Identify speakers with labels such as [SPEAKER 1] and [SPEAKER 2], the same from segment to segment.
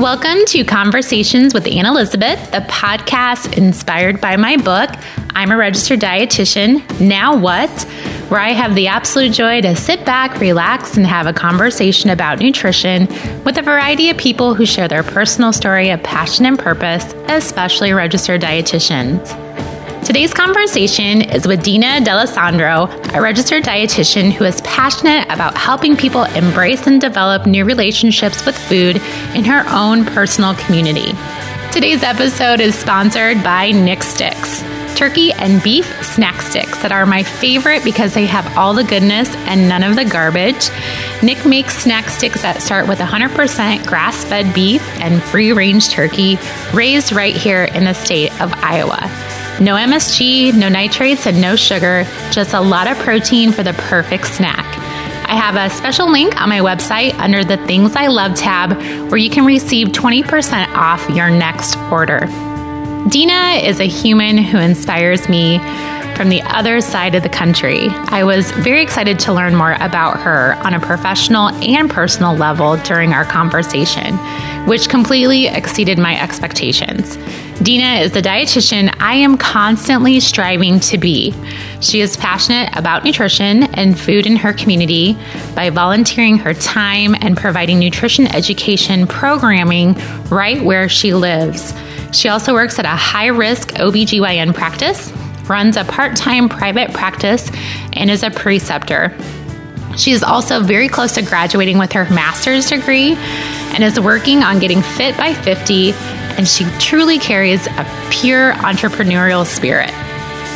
[SPEAKER 1] Welcome to Conversations with Anne Elizabeth, the podcast inspired by my book, I'm a Registered Dietitian, Now What? Where I have the absolute joy to sit back, relax, and have a conversation about nutrition with a variety of people who share their personal story of passion and purpose, especially registered dietitians. Today's conversation is with Dina D'Alessandro, a registered dietitian who is passionate about helping people embrace and develop new relationships with food in her own personal community. Today's episode is sponsored by Nick Sticks, turkey and beef snack sticks that are my favorite because they have all the goodness and none of the garbage. Nick makes snack sticks that start with 100% grass fed beef and free range turkey raised right here in the state of Iowa. No MSG, no nitrates, and no sugar, just a lot of protein for the perfect snack. I have a special link on my website under the Things I Love tab where you can receive 20% off your next order. Dina is a human who inspires me from the other side of the country. I was very excited to learn more about her on a professional and personal level during our conversation, which completely exceeded my expectations. Dina is the dietitian I am constantly striving to be. She is passionate about nutrition and food in her community by volunteering her time and providing nutrition education programming right where she lives. She also works at a high risk OBGYN practice runs a part time private practice, and is a preceptor. She is also very close to graduating with her master's degree and is working on getting fit by 50, and she truly carries a pure entrepreneurial spirit.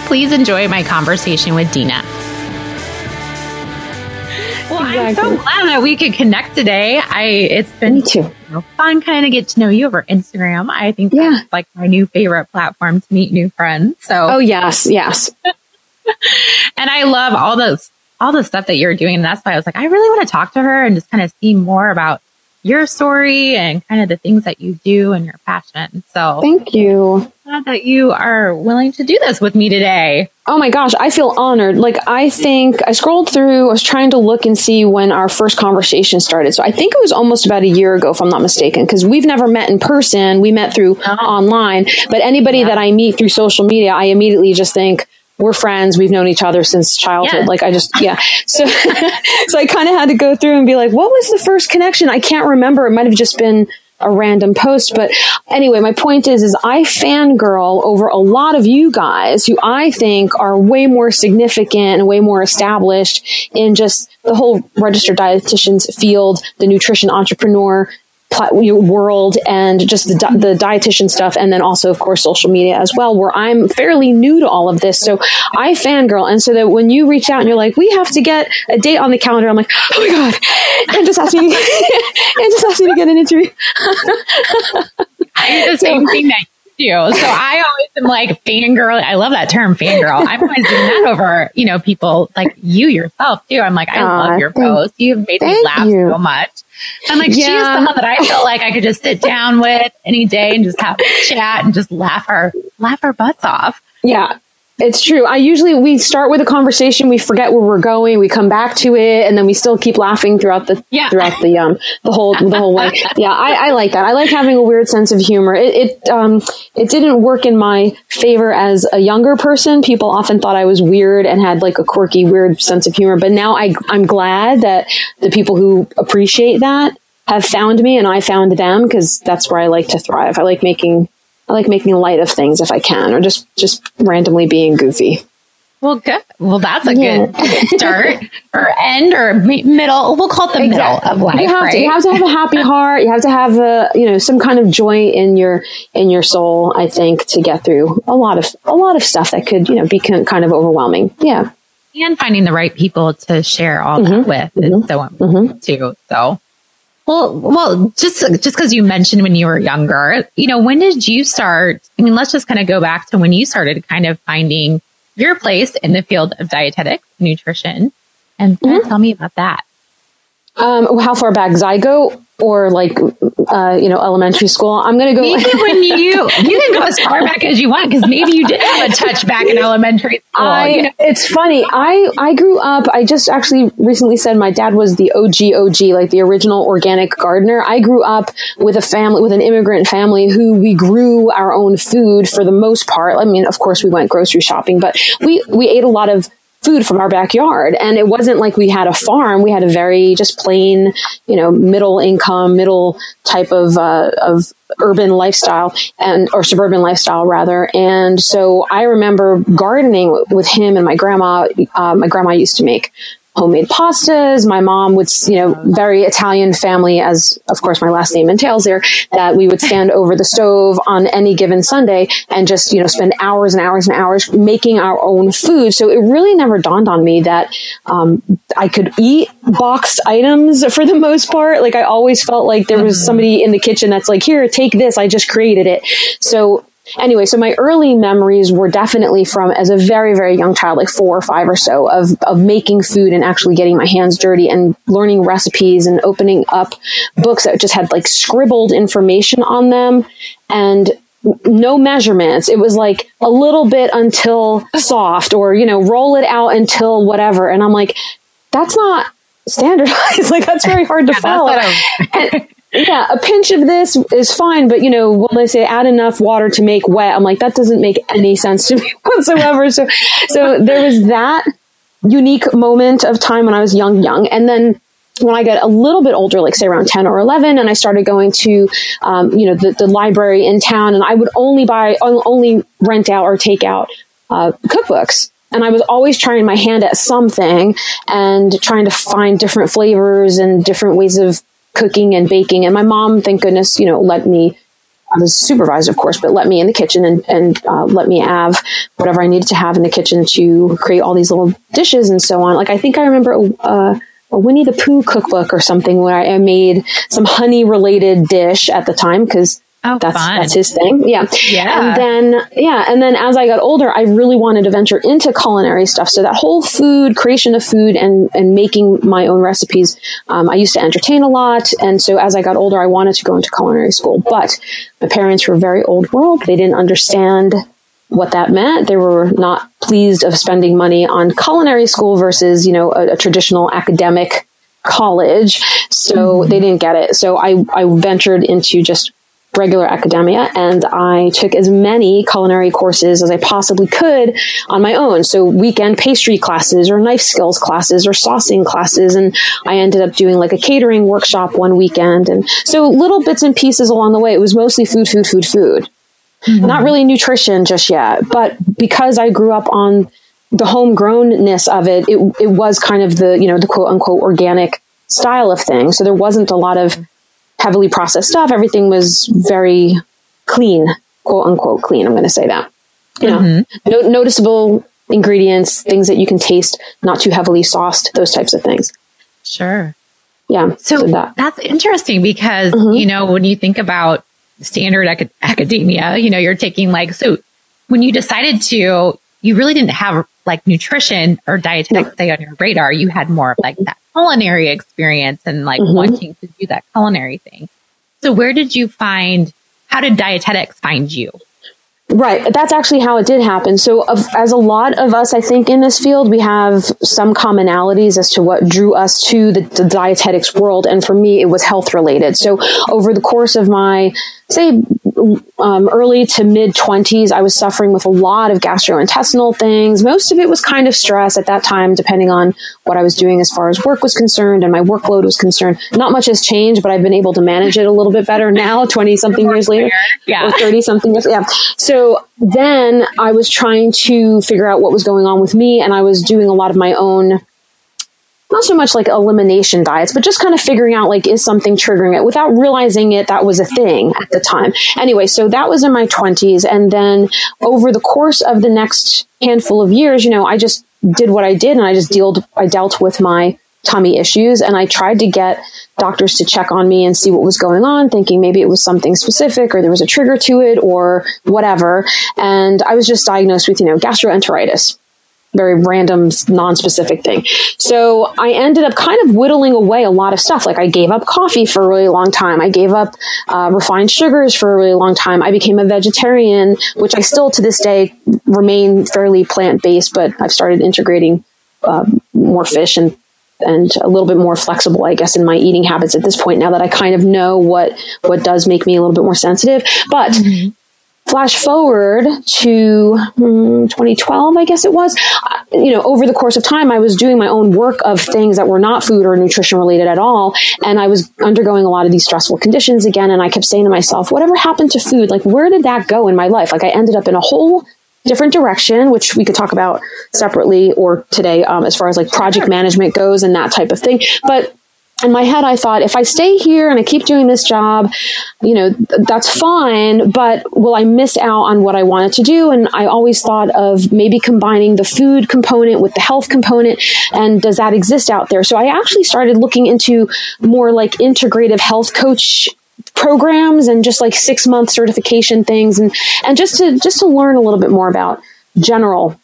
[SPEAKER 1] Please enjoy my conversation with Dina. Well, I'm so glad that we could connect today. I it's been
[SPEAKER 2] Me too.
[SPEAKER 1] fun kind of get to know you over Instagram. I think
[SPEAKER 2] Yeah.
[SPEAKER 1] that's like my new favorite platform to meet new friends. So
[SPEAKER 2] Oh yes, yes.
[SPEAKER 1] and I love all those all the stuff that you're doing. And that's why I was like, I really want to talk to her and just kind of see more about your story and kind of the things that you do and your passion. So
[SPEAKER 2] Thank you.
[SPEAKER 1] glad that you are willing to do this with me today.
[SPEAKER 2] Oh my gosh, I feel honored. Like I think I scrolled through, I was trying to look and see when our first conversation started. So I think it was almost about a year ago if I'm not mistaken because we've never met in person. We met through oh. online, but anybody that I meet through social media, I immediately just think we're friends. We've known each other since childhood.
[SPEAKER 1] Yes.
[SPEAKER 2] Like I just, yeah. So, so I kind of had to go through and be like, what was the first connection? I can't remember. It might have just been a random post. But anyway, my point is, is I fangirl over a lot of you guys who I think are way more significant and way more established in just the whole registered dietitians field, the nutrition entrepreneur world and just the, di- the dietitian stuff. And then also, of course, social media as well, where I'm fairly new to all of this. So I fangirl. And so that when you reach out and you're like, we have to get a date on the calendar, I'm like, oh my God. And just asked me, and just asked me to get an interview.
[SPEAKER 1] I do the same thing that do. So I always am like fangirl. I love that term fangirl. I'm always doing that over, you know, people like you yourself too. I'm like, I love your posts. You've made me laugh
[SPEAKER 2] you.
[SPEAKER 1] so much. I'm like, she is
[SPEAKER 2] Yeah.
[SPEAKER 1] someone that I feel like I could just sit down with any day and just have a chat and just laugh our laugh our butts off.
[SPEAKER 2] Yeah. It's true. I usually we start with a conversation, we forget where we're going, we come back to it, and then we still keep laughing throughout the
[SPEAKER 1] Yeah.
[SPEAKER 2] throughout the um the whole the whole way. Yeah, I, I like that. I like having a weird sense of humor. It, it um it didn't work in my favor as a younger person. People often thought I was weird and had like a quirky, weird sense of humor. But now I I'm glad that the people who appreciate that have found me and I found them because that's where I like to thrive. I like making I like making light of things if I can, or just just randomly being goofy.
[SPEAKER 1] Well, good. Well, that's a
[SPEAKER 2] Yeah.
[SPEAKER 1] good start or end or middle. We'll call it the middle of life,
[SPEAKER 2] you have
[SPEAKER 1] right?
[SPEAKER 2] to you have to have a happy heart. You have to have a you know some kind of joy in your in your soul. I think to get through a lot of a lot of stuff that could you know be kind kind of overwhelming. Yeah.
[SPEAKER 1] and finding the right people to share all that mm-hmm. with is mm-hmm. so important mm-hmm. too. So, well, well, just just because you mentioned when you were younger, you know, when did you start? I mean, let's just kind of go back to when you started kind of finding your place in the field of dietetics, nutrition, and of tell me about that.
[SPEAKER 2] Um, how far back? Zygo? Or like uh, you know elementary school. I'm going to go.
[SPEAKER 1] Maybe when you you can go as far back as you want because maybe you did have a touch back in elementary school.
[SPEAKER 2] I,
[SPEAKER 1] you know?
[SPEAKER 2] It's funny. I I grew up. I just actually recently said my dad was the OG OG, like the original organic gardener. I grew up with a family with an immigrant family who we grew our own food for the most part. I mean, of course, we went grocery shopping, but we we ate a lot of food from our backyard. And it wasn't like we had a farm. We had a very just plain, you know, middle income, middle type of, uh, of urban lifestyle and, or suburban lifestyle rather. And so I remember gardening with him and my grandma. Uh, my grandma used to make homemade pastas. My mom would, you know, very Italian family, as of course my last name entails there, that we would stand over the stove on any given Sunday and just, you know, spend hours and hours and hours making our own food. So it really never dawned on me that um, I could eat boxed items for the most part. Like I always felt like there was mm-hmm. somebody in the kitchen that's like, here, take this. I just created it. So anyway, so my early memories were definitely from as a very, very young child, like four or five or so, of, of making food and actually getting my hands dirty and learning recipes and opening up books that just had like scribbled information on them and no measurements. It was like a little bit until soft or, you know, roll it out until whatever. And I'm like, that's not standardized. like that's very hard to yeah, follow. and, yeah, a pinch of this is fine, but you know, when they say add enough water to make wet, I'm like, that doesn't make any sense to me whatsoever. So, so there was that unique moment of time when I was young, young. And then when I got a little bit older, like say around 10 or 11, and I started going to, um, you know, the, the library in town, and I would only buy, only rent out or take out uh, cookbooks and I was always trying my hand at something and trying to find different flavors and different ways of cooking and baking. And my mom, thank goodness, you know, let me, I was supervised, of course, but let me in the kitchen and, and uh, let me have whatever I needed to have in the kitchen to create all these little dishes and so on. Like, I think I remember uh, a Winnie the Pooh cookbook or something where I made some honey related dish at the time because
[SPEAKER 1] Oh,
[SPEAKER 2] that's
[SPEAKER 1] fun.
[SPEAKER 2] that's his thing. Yeah.
[SPEAKER 1] Yeah.
[SPEAKER 2] And then yeah, and then as I got older, I really wanted to venture into culinary stuff. So that whole food creation of food and and making my own recipes. Um, I used to entertain a lot, and so as I got older, I wanted to go into culinary school. But my parents were very old world. They didn't understand what that meant. They were not pleased of spending money on culinary school versus you know a, a traditional academic college. So mm-hmm. they didn't get it. So I I ventured into just regular academia and I took as many culinary courses as I possibly could on my own. So weekend pastry classes or knife skills classes or saucing classes. And I ended up doing like a catering workshop one weekend. And so little bits and pieces along the way. It was mostly food, food, food, food. Mm-hmm. Not really nutrition just yet, but because I grew up on the homegrownness of it, it, it was kind of the, you know, the quote unquote organic style of things. So there wasn't a lot of heavily processed stuff. Everything was very clean, quote unquote clean. I'm going to say that. You know, mm-hmm. no, noticeable ingredients, things that you can taste, not too heavily sauced, those types of things.
[SPEAKER 1] Sure.
[SPEAKER 2] Yeah.
[SPEAKER 1] So, so that. that's interesting because, mm-hmm. you know, when you think about standard ac- academia, you know, you're taking like, so when you decided to, you really didn't have like nutrition or dietetics no. stay on your radar. You had more of like that culinary experience and like mm-hmm. wanting to do that culinary thing. So where did you find, how did dietetics find you?
[SPEAKER 2] Right. That's actually how it did happen. So, of, as a lot of us, I think in this field, we have some commonalities as to what drew us to the, the dietetics world. And for me, it was health related. So, over the course of my say um, early to mid 20s, I was suffering with a lot of gastrointestinal things. Most of it was kind of stress at that time, depending on what I was doing as far as work was concerned and my workload was concerned. Not much has changed, but I've been able to manage it a little bit better now, 20 something years later.
[SPEAKER 1] Yeah.
[SPEAKER 2] Or 30 something years. Yeah. So then I was trying to figure out what was going on with me and I was doing a lot of my own not so much like elimination diets, but just kind of figuring out like, is something triggering it without realizing it that was a thing at the time. Anyway, so that was in my 20s. And then over the course of the next handful of years, you know, I just did what I did and I just dealt, I dealt with my tummy issues and I tried to get doctors to check on me and see what was going on, thinking maybe it was something specific or there was a trigger to it or whatever. And I was just diagnosed with, you know, gastroenteritis. Very random, non-specific thing. So I ended up kind of whittling away a lot of stuff. Like I gave up coffee for a really long time. I gave up uh, refined sugars for a really long time. I became a vegetarian, which I still to this day remain fairly plant-based, but I've started integrating uh, more fish and and a little bit more flexible, I guess, in my eating habits at this point. Now that I kind of know what what does make me a little bit more sensitive, but. Mm-hmm flash forward to hmm, 2012 i guess it was. You know over the course of time i was doing my own work of things that were not food or nutrition related at all and i was undergoing a lot of these stressful conditions again and i kept saying to myself whatever happened to food? Like where did that go in my life? Like i ended up in a whole different direction which we could talk about separately or today um, as far as like project management goes and that type of thing but in my head, I thought, if I stay here and I keep doing this job, you know, th- that's fine, but will I miss out on what I wanted to do? And I always thought of maybe combining the food component with the health component. And does that exist out there? So I actually started looking into more like integrative health coach programs and just like six month certification things and, and just to, just to learn a little bit more about general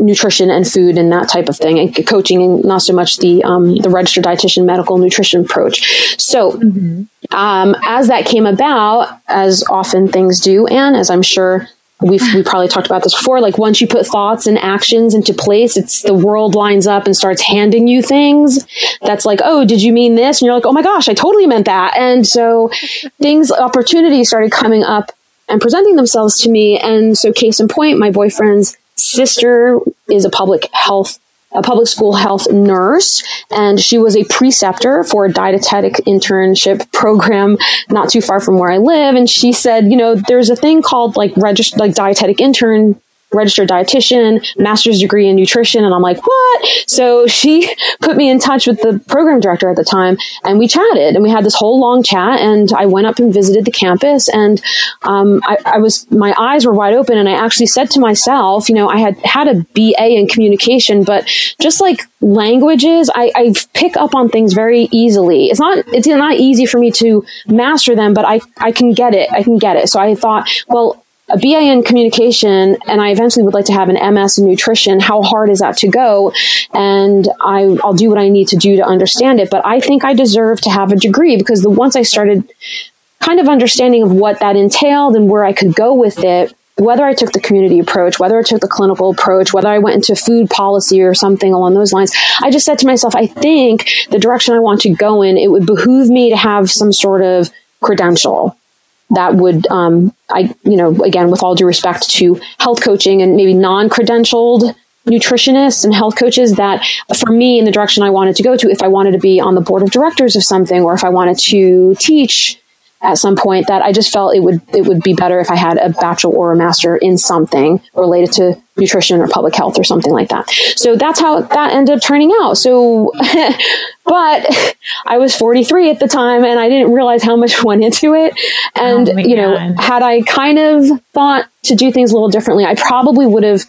[SPEAKER 2] nutrition and food and that type of thing, and coaching, and not so much the um, the registered dietitian medical nutrition approach. So, mm-hmm. um, as that came about, as often things do, and as I'm sure we've we probably talked about this before, like once you put thoughts and actions into place, it's the world lines up and starts handing you things. That's like, oh, did you mean this? And you're like, oh my gosh, I totally meant that. And so, things opportunities started coming up and presenting themselves to me. And so, case in point, my boyfriend's sister is a public health a public school health nurse, and she was a preceptor for a dietetic internship program not too far from where I live. And she said, you know, there's a thing called like registered, like dietetic intern registered dietitian, master's degree in nutrition. And I'm like, what? So she put me in touch with the program director at the time and we chatted and we had this whole long chat and I went up and visited the campus and, um, I, I, was, my eyes were wide open and I actually said to myself, you know, I had had a BA in communication, but just like languages, I, I pick up on things very easily. It's not, it's not easy for me to master them, but I, I can get it. I can get it. So I thought, well, a BA in communication and I eventually would like to have an MS in nutrition. How hard is that to go? And I, will do what I need to do to understand it. But I think I deserve to have a degree because the once I started kind of understanding of what that entailed and where I could go with it, whether I took the community approach, whether I took the clinical approach, whether I went into food policy or something along those lines, I just said to myself, I think the direction I want to go in, it would behoove me to have some sort of credential that would, um, I, you know, again, with all due respect to health coaching and maybe non-credentialed nutritionists and health coaches that for me in the direction I wanted to go to, if I wanted to be on the board of directors of something or if I wanted to teach at some point that I just felt it would it would be better if I had a bachelor or a master in something related to nutrition or public health or something like that. So that's how that ended up turning out. So, but I was 43 at the time and I didn't realize how much went into it. And, oh you know, had I kind of thought to do things a little differently, I probably would have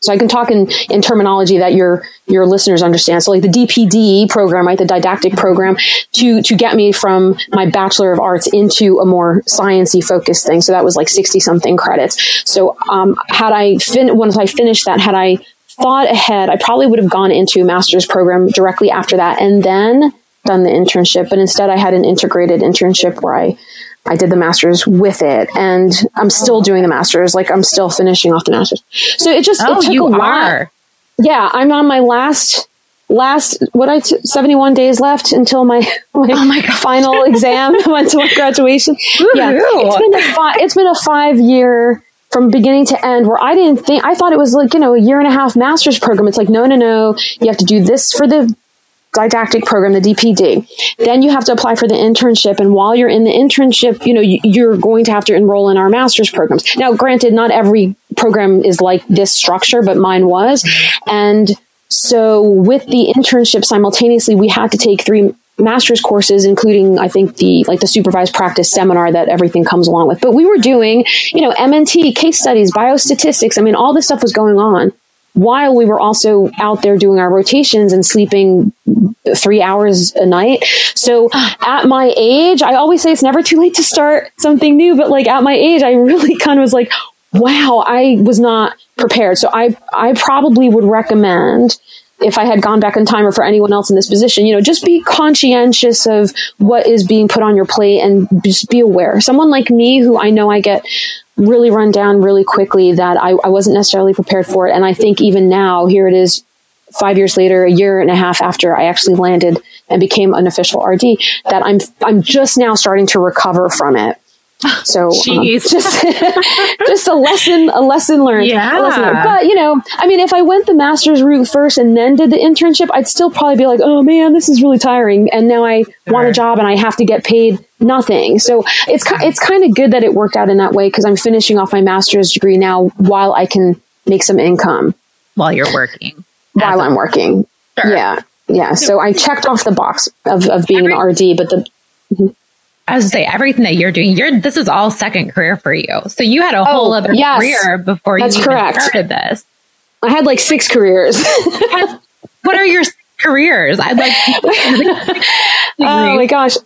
[SPEAKER 2] so I can talk in, in terminology that your your listeners understand. So like the DPD program, right, the didactic program, to to get me from my Bachelor of Arts into a more sciency focused thing. So that was like sixty something credits. So um, had I fin once I finished that, had I thought ahead, I probably would have gone into a master's program directly after that, and then done the internship. But instead, I had an integrated internship where I I did the masters with it, and I'm still doing the masters. Like I'm still finishing off the masters. So it just
[SPEAKER 1] oh,
[SPEAKER 2] it took
[SPEAKER 1] you
[SPEAKER 2] a lot.
[SPEAKER 1] are.
[SPEAKER 2] Yeah, I'm on my last last what I t- 71 days left until my my, oh my final exam until my graduation. yeah, it's been a fi- it's been a five year from beginning to end where I didn't think I thought it was like you know a year and a half master's program. It's like no no no you have to do this for the didactic program, the DPD. Then you have to apply for the internship. And while you're in the internship, you know, you're going to have to enroll in our master's programs. Now, granted, not every program is like this structure, but mine was. And so with the internship simultaneously, we had to take three master's courses, including, I think, the, like the supervised practice seminar that everything comes along with. But we were doing, you know, MNT, case studies, biostatistics. I mean, all this stuff was going on while we were also out there doing our rotations and sleeping three hours a night. So at my age, I always say it's never too late to start something new, but like at my age, I really kind of was like, wow, I was not prepared. So I, I probably would recommend if I had gone back in time or for anyone else in this position, you know, just be conscientious of what is being put on your plate and just be aware. Someone like me who I know I get really run down really quickly that I, I wasn't necessarily prepared for it. And I think even now, here it is five years later, a year and a half after I actually landed and became an official RD, that I'm, I'm just now starting to recover from it. So um, just just a lesson a lesson learned.
[SPEAKER 1] Yeah.
[SPEAKER 2] Lesson learned. But you know, I mean, if I went the master's route first and then did the internship, I'd still probably be like, oh man, this is really tiring. And now I sure. want a job and I have to get paid nothing. So it's it's kind of good that it worked out in that way because I'm finishing off my master's degree now while I can make some income
[SPEAKER 1] while you're working.
[SPEAKER 2] While I'm working. Sure. Yeah. Yeah. So I checked off the box of, of being Every- an RD, but the mm-hmm.
[SPEAKER 1] I was to say everything that you're doing, you're this is all second career for you. So you had a whole oh, other yes, career before you correct. started this.
[SPEAKER 2] I had like six careers.
[SPEAKER 1] what are your careers? I'd like.
[SPEAKER 2] oh my gosh,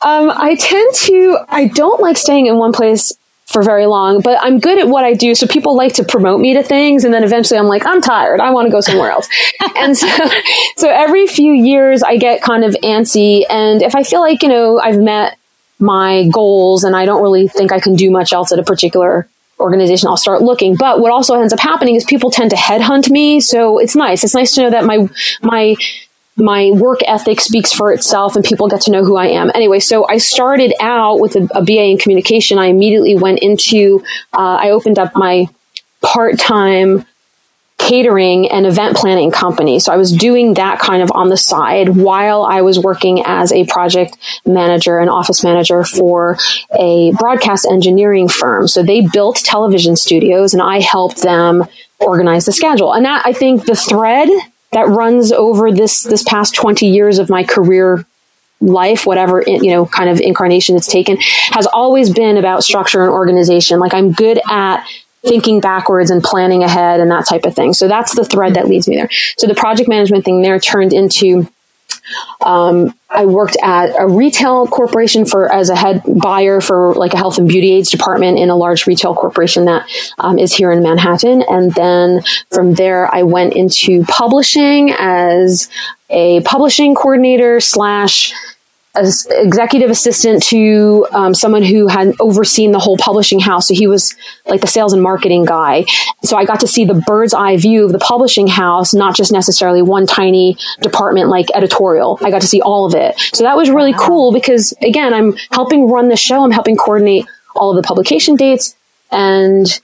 [SPEAKER 2] um, I tend to. I don't like staying in one place for very long, but I'm good at what I do. So people like to promote me to things. And then eventually I'm like, I'm tired. I want to go somewhere else. and so, so every few years I get kind of antsy. And if I feel like, you know, I've met my goals and I don't really think I can do much else at a particular organization, I'll start looking. But what also ends up happening is people tend to headhunt me. So it's nice. It's nice to know that my, my, my work ethic speaks for itself and people get to know who I am. Anyway, so I started out with a, a BA in communication. I immediately went into, uh, I opened up my part-time catering and event planning company. So I was doing that kind of on the side while I was working as a project manager and office manager for a broadcast engineering firm. So they built television studios and I helped them organize the schedule. And that I think the thread that runs over this this past 20 years of my career life whatever you know kind of incarnation it's taken has always been about structure and organization like i'm good at thinking backwards and planning ahead and that type of thing. So that's the thread that leads me there. So the project management thing there turned into um, I worked at a retail corporation for as a head buyer for like a health and beauty aids department in a large retail corporation that um, is here in Manhattan. And then from there, I went into publishing as a publishing coordinator slash as executive assistant to um, someone who had overseen the whole publishing house. So he was like the sales and marketing guy. So I got to see the bird's eye view of the publishing house, not just necessarily one tiny department like editorial. I got to see all of it. So that was really cool because again, I'm helping run the show. I'm helping coordinate all of the publication dates and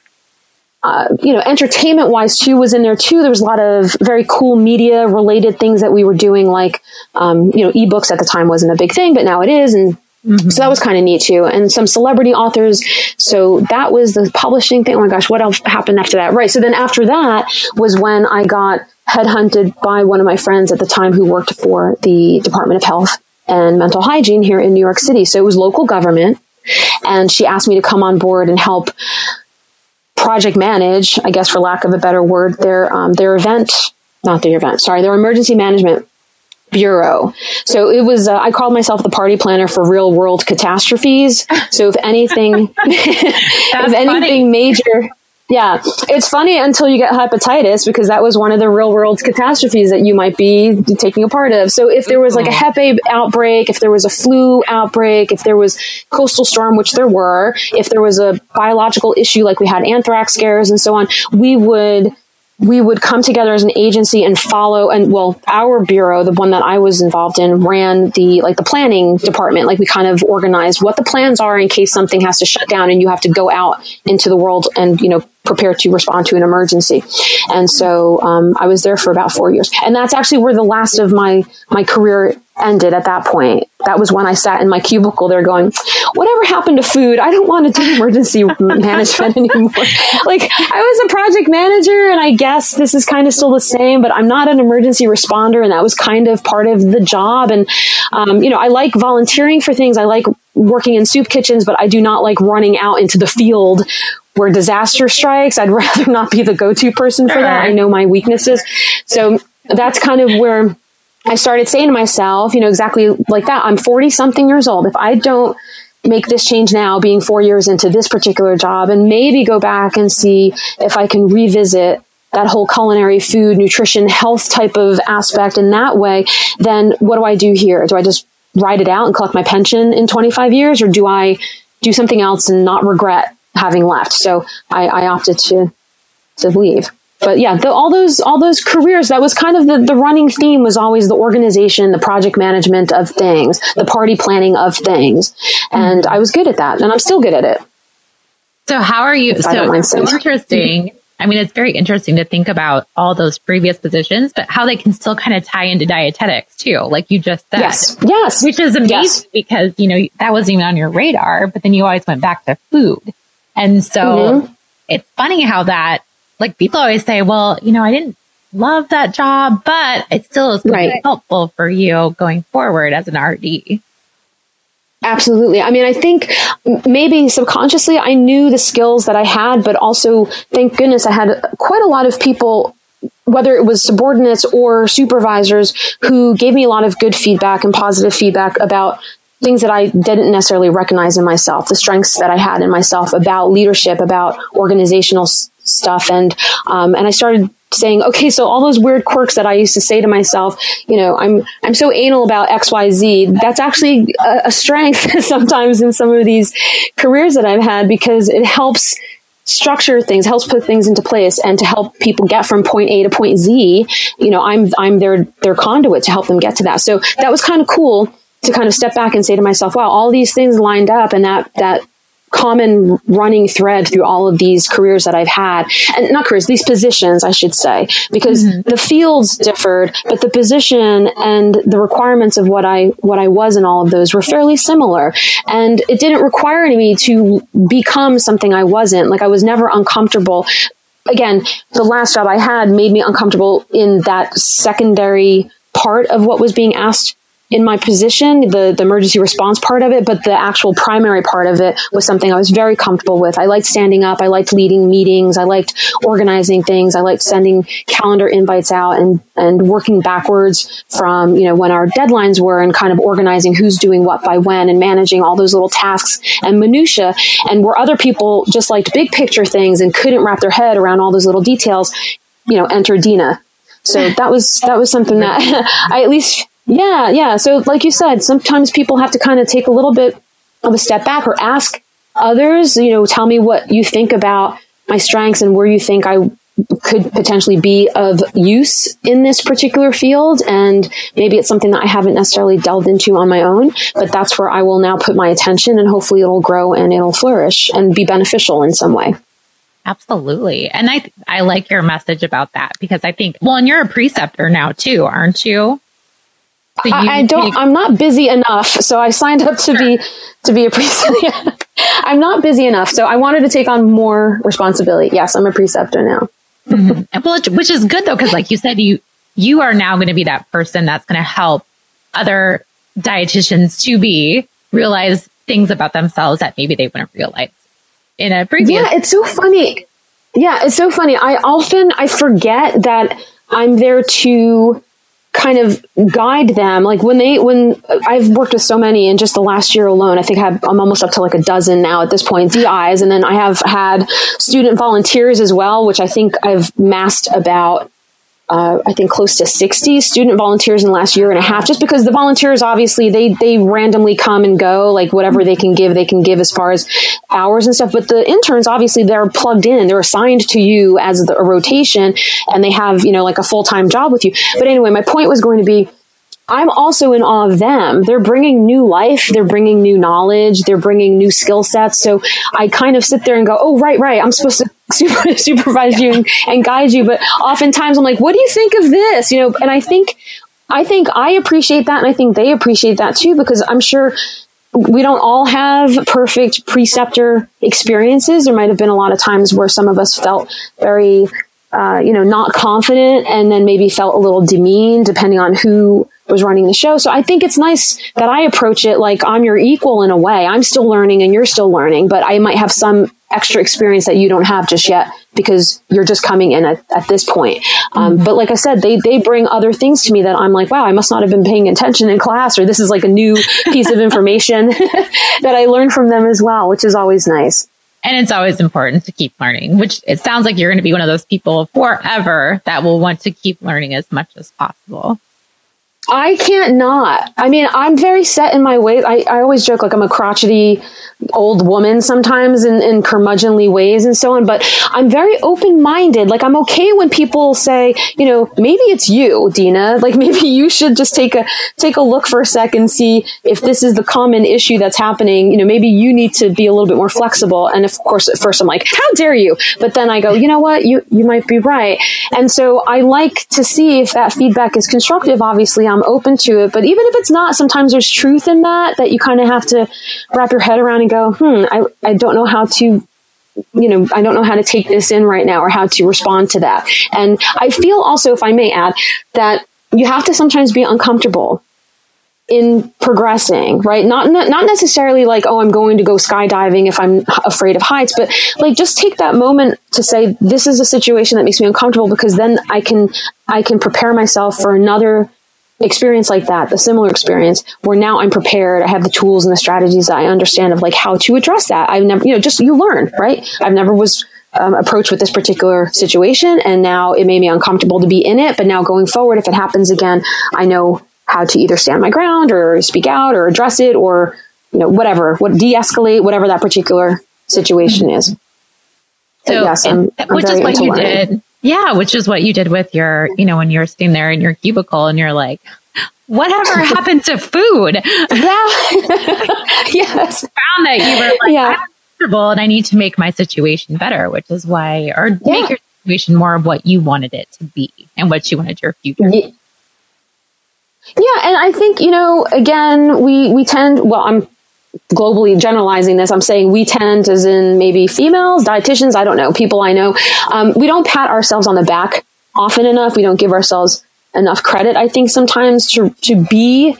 [SPEAKER 2] uh, you know, entertainment wise too was in there too. There was a lot of very cool media related things that we were doing, like, um, you know, ebooks at the time wasn't a big thing, but now it is. And mm-hmm. so that was kind of neat too. And some celebrity authors. So that was the publishing thing. Oh my gosh, what else happened after that? Right. So then after that was when I got headhunted by one of my friends at the time who worked for the Department of Health and Mental Hygiene here in New York City. So it was local government. And she asked me to come on board and help project manage, I guess for lack of a better word, their um, their event, not their event, sorry, their emergency management bureau. So it was, uh, I called myself the party planner for real world catastrophes. So if anything, if anything funny. major, yeah, it's funny until you get hepatitis because that was one of the real world catastrophes that you might be taking a part of. So if there was like a mm-hmm. hep A outbreak, if there was a flu outbreak, if there was coastal storm, which there were, if there was a biological issue like we had anthrax scares and so on, we would we would come together as an agency and follow and well our bureau the one that i was involved in ran the like the planning department. Like we kind of organized what the plans are in case something has to shut down and you have to go out into the world and you know prepare to respond to an emergency. And so um, i was there for about four years. And that's actually where the last of my my career ended at that point. That was when I sat in my cubicle there going, whatever happened to food? I don't want to do emergency management anymore. like I was a project manager and I guess this is kind of still the same, but I'm not an emergency responder. And that was kind of part of the job. And, um, you know, I like volunteering for things. I like working in soup kitchens, but I do not like running out into the field where disaster strikes. I'd rather not be the go-to person for that. I know my weaknesses. So that's kind of where I started saying to myself, you know, exactly like that. I'm 40 something years old. If I don't make this change now, being four years into this particular job, and maybe go back and see if I can revisit that whole culinary food, nutrition, health type of aspect in that way, then what do I do here? Do I just ride it out and collect my pension in 25 years, or do I do something else and not regret having left? So I, I opted to to leave but yeah, the, all those all those careers that was kind of the, the running theme was always the organization, the project management of things, the party planning of things, and I was good at that, and I'm still good at it.
[SPEAKER 1] So how are you? So so interesting. I mean, it's very interesting to think about all those previous positions, but how they can still kind of tie into dietetics too, like you just said.
[SPEAKER 2] Yes, yes,
[SPEAKER 1] which is amazing yes. because you know that wasn't even on your radar, but then you always went back to food, and so mm-hmm. it's funny how that like people always say, well, you know, I didn't love that job, but it still is right. helpful for you going forward as an RD.
[SPEAKER 2] Absolutely. I mean, I think maybe subconsciously I knew the skills that I had, but also thank goodness I had quite a lot of people whether it was subordinates or supervisors who gave me a lot of good feedback and positive feedback about things that I didn't necessarily recognize in myself, the strengths that I had in myself about leadership, about organizational stuff. And, um, and I started saying, okay, so all those weird quirks that I used to say to myself, you know, I'm, I'm so anal about X, Y, Z. That's actually a, a strength sometimes in some of these careers that I've had because it helps structure things, helps put things into place and to help people get from point A to point Z, you know, I'm, I'm their, their conduit to help them get to that. So that was kind of cool to kind of step back and say to myself, wow, all these things lined up and that, that common running thread through all of these careers that I've had and not careers, these positions, I should say, because mm-hmm. the fields differed, but the position and the requirements of what I, what I was in all of those were fairly similar. And it didn't require me to become something I wasn't. Like I was never uncomfortable again, the last job I had made me uncomfortable in that secondary part of what was being asked in my position, the, the emergency response part of it, but the actual primary part of it was something I was very comfortable with. I liked standing up. I liked leading meetings. I liked organizing things. I liked sending calendar invites out and, and working backwards from, you know, when our deadlines were and kind of organizing who's doing what by when and managing all those little tasks and minutia. And where other people just liked big picture things and couldn't wrap their head around all those little details, you know, enter Dina. So that was, that was something that I at least yeah, yeah. So, like you said, sometimes people have to kind of take a little bit of a step back or ask others, you know, tell me what you think about my strengths and where you think I could potentially be of use in this particular field. And maybe it's something that I haven't necessarily delved into on my own, but that's where I will now put my attention and hopefully it'll grow and it'll flourish and be beneficial in some way.
[SPEAKER 1] Absolutely. And I, I like your message about that because I think, well, and you're a preceptor now too, aren't you?
[SPEAKER 2] I, I, don't. I'm not busy enough, so I signed up to be to be a preceptor. I'm not busy enough, so I wanted to take on more responsibility. Yes, I'm a preceptor now.
[SPEAKER 1] mm-hmm. Well, which is good though, because like you said, you you are now going to be that person that's going to help other dietitians to be realize things about themselves that maybe they wouldn't realize in a previous.
[SPEAKER 2] Yeah, it's so funny. Yeah, it's so funny. I often I forget that I'm there to kind of guide them. Like when they when i've worked with so many in just the last year alone i think I i'm almost up to like a dozen now at this point dis and then i have had student volunteers as well which i think i've massed about uh, I think close to 60 student volunteers in the last year and a half, just because the volunteers obviously they they randomly come and go, like whatever they can give, they can give as far as hours and stuff. But the interns obviously they're plugged in, they're assigned to you as the, a rotation, and they have you know like a full time job with you. But anyway, my point was going to be I'm also in awe of them. They're bringing new life. They're bringing new knowledge. They're bringing new skill sets. So I kind of sit there and go, Oh, right, right. I'm supposed to super, supervise you and, and guide you. But oftentimes I'm like, what do you think of this? You know, and I think, I think I appreciate that. And I think they appreciate that too, because I'm sure we don't all have perfect preceptor experiences. There might have been a lot of times where some of us felt very, uh, you know, not confident and then maybe felt a little demeaned depending on who was running the show. So I think it's nice that I approach it like I'm your equal in a way. I'm still learning and you're still learning, but I might have some extra experience that you don't have just yet because you're just coming in at, at this point. Um, mm-hmm. But like I said, they, they bring other things to me that I'm like, wow, I must not have been paying attention in class, or this is like a new piece of information that I learned from them as well, which is always nice.
[SPEAKER 1] And it's always important to keep learning, which it sounds like you're going to be one of those people forever that will want to keep learning as much as possible.
[SPEAKER 2] I can't not. I mean, I'm very set in my ways. I, I always joke like I'm a crotchety old woman sometimes in, in curmudgeonly ways and so on, but I'm very open minded. Like I'm okay when people say, you know, maybe it's you, Dina. Like maybe you should just take a, take a look for a second, see if this is the common issue that's happening. You know, maybe you need to be a little bit more flexible. And of course, at first I'm like, how dare you? But then I go, you know what? You, you might be right. And so I like to see if that feedback is constructive. Obviously, I'm open to it. But even if it's not, sometimes there's truth in that, that you kind of have to wrap your head around and go, hmm, I, I don't know how to you know, I don't know how to take this in right now or how to respond to that. And I feel also, if I may add, that you have to sometimes be uncomfortable in progressing, right? Not, not necessarily like, oh, I'm going to go skydiving if I'm afraid of heights, but like just take that moment to say, this is a situation that makes me uncomfortable because then I can, I can prepare myself for another experience like that, the similar experience, where now I'm prepared, I have the tools and the strategies that I understand of like how to address that. I've never, you know, just you learn, right? I've never was um, approached with this particular situation, and now it made me uncomfortable to be in it. But now going forward, if it happens again, I know how to either stand my ground or speak out or address it or you know whatever, what de-escalate whatever that particular situation is.
[SPEAKER 1] So, yes, I'm, I'm which is what you did yeah, which is what you did with your, you know, when you're sitting there in your cubicle and you're like, whatever happened to food?
[SPEAKER 2] Yeah. yes.
[SPEAKER 1] Found that you were like, yeah. I'm comfortable and I need to make my situation better, which is why, or yeah. make your situation more of what you wanted it to be and what you wanted your future. Yeah.
[SPEAKER 2] Yeah, and I think you know, again, we we tend. Well, I'm globally generalizing this, I'm saying we tend, as in maybe females, dietitians, I don't know, people I know, um, we don't pat ourselves on the back often enough. We don't give ourselves enough credit, I think, sometimes to, to be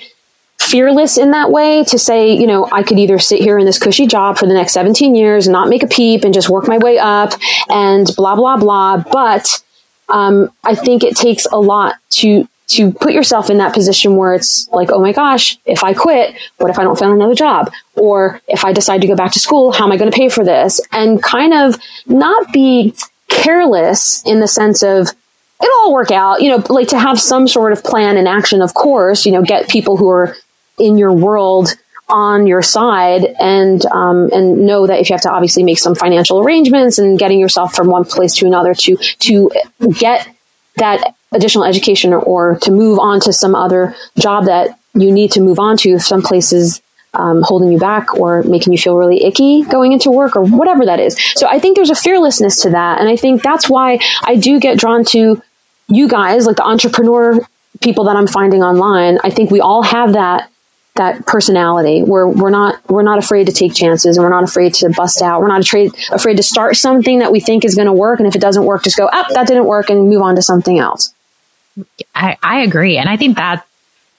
[SPEAKER 2] fearless in that way to say, you know, I could either sit here in this cushy job for the next 17 years and not make a peep and just work my way up and blah, blah, blah. But um, I think it takes a lot to to put yourself in that position where it's like, oh my gosh, if I quit, what if I don't find another job? Or if I decide to go back to school, how am I going to pay for this? And kind of not be careless in the sense of, it'll all work out, you know, like to have some sort of plan and action, of course, you know, get people who are in your world on your side and um, and know that if you have to obviously make some financial arrangements and getting yourself from one place to another to to get that additional education or, to move on to some other job that you need to move on to if some places um, holding you back or making you feel really icky going into work or whatever that is. So I think there's a fearlessness to that. And I think that's why I do get drawn to you guys, like the entrepreneur people that I'm finding online. I think we all have that that personality where we're not we're not afraid to take chances and we're not afraid to bust out. We're not afraid afraid to start something that we think is going to work and if it doesn't work just go, "Up, oh, that didn't work" and move on to something else.
[SPEAKER 1] I, I agree. And I think that,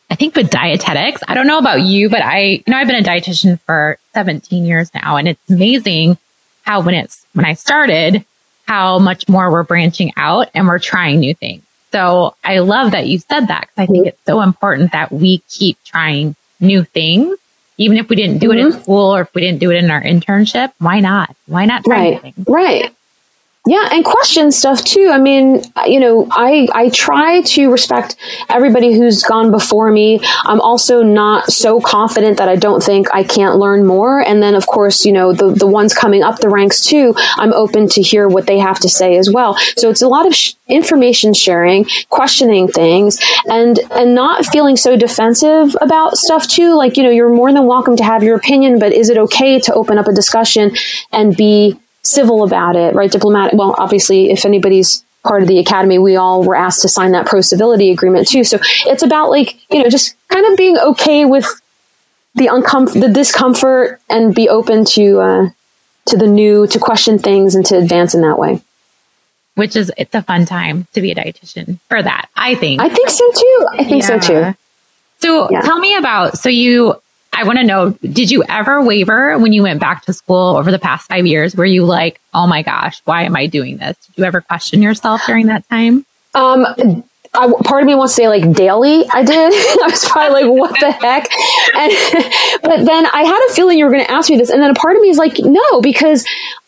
[SPEAKER 1] I think with dietetics, I don't know about you, but I, you know, I've been a dietitian for 17 years now and it's amazing how when it's, when I started, how much more we're branching out and we're trying new things. So I love that you said that because I think it's so important that we keep trying new things. Even if we didn't do mm-hmm. it in mm-hmm. school or if we didn't do it in our internship, why not? Why not
[SPEAKER 2] try right. Right. Yeah, and question stuff too. I mean, you know, I I try to respect everybody who's gone before me. I'm also not so confident that I don't think I can't learn more. And then, of course, you know, the the ones coming up the ranks too. I'm open to hear what they have to say as well. So it's a lot of sh- information sharing, questioning things, and and not feeling so defensive about stuff too. Like you know, you're more than welcome to have your opinion, but is it okay to open up a discussion and be civil about it, right? Diplomatic. Well, obviously, if anybody's part of the academy, we all were asked to sign that pro civility agreement too. So it's about like, you know, just kind of being okay with the uncomfort, the discomfort and be open to, uh, to the new, to question things and to advance in that way.
[SPEAKER 1] Which is, it's a fun time to be a dietitian for that. I think.
[SPEAKER 2] I think so too. I think yeah. so too.
[SPEAKER 1] So yeah. tell me about, so you, I want to know, did you ever waver when you went back to school over the past five years? Were you like, oh my gosh, why am I doing this? Did you ever question yourself during that time?
[SPEAKER 2] Um, I, part of me wants to say like daily I did. I was probably like, what the heck? And, but then I had a feeling you were going to ask me this. And then a part of me is like, no, because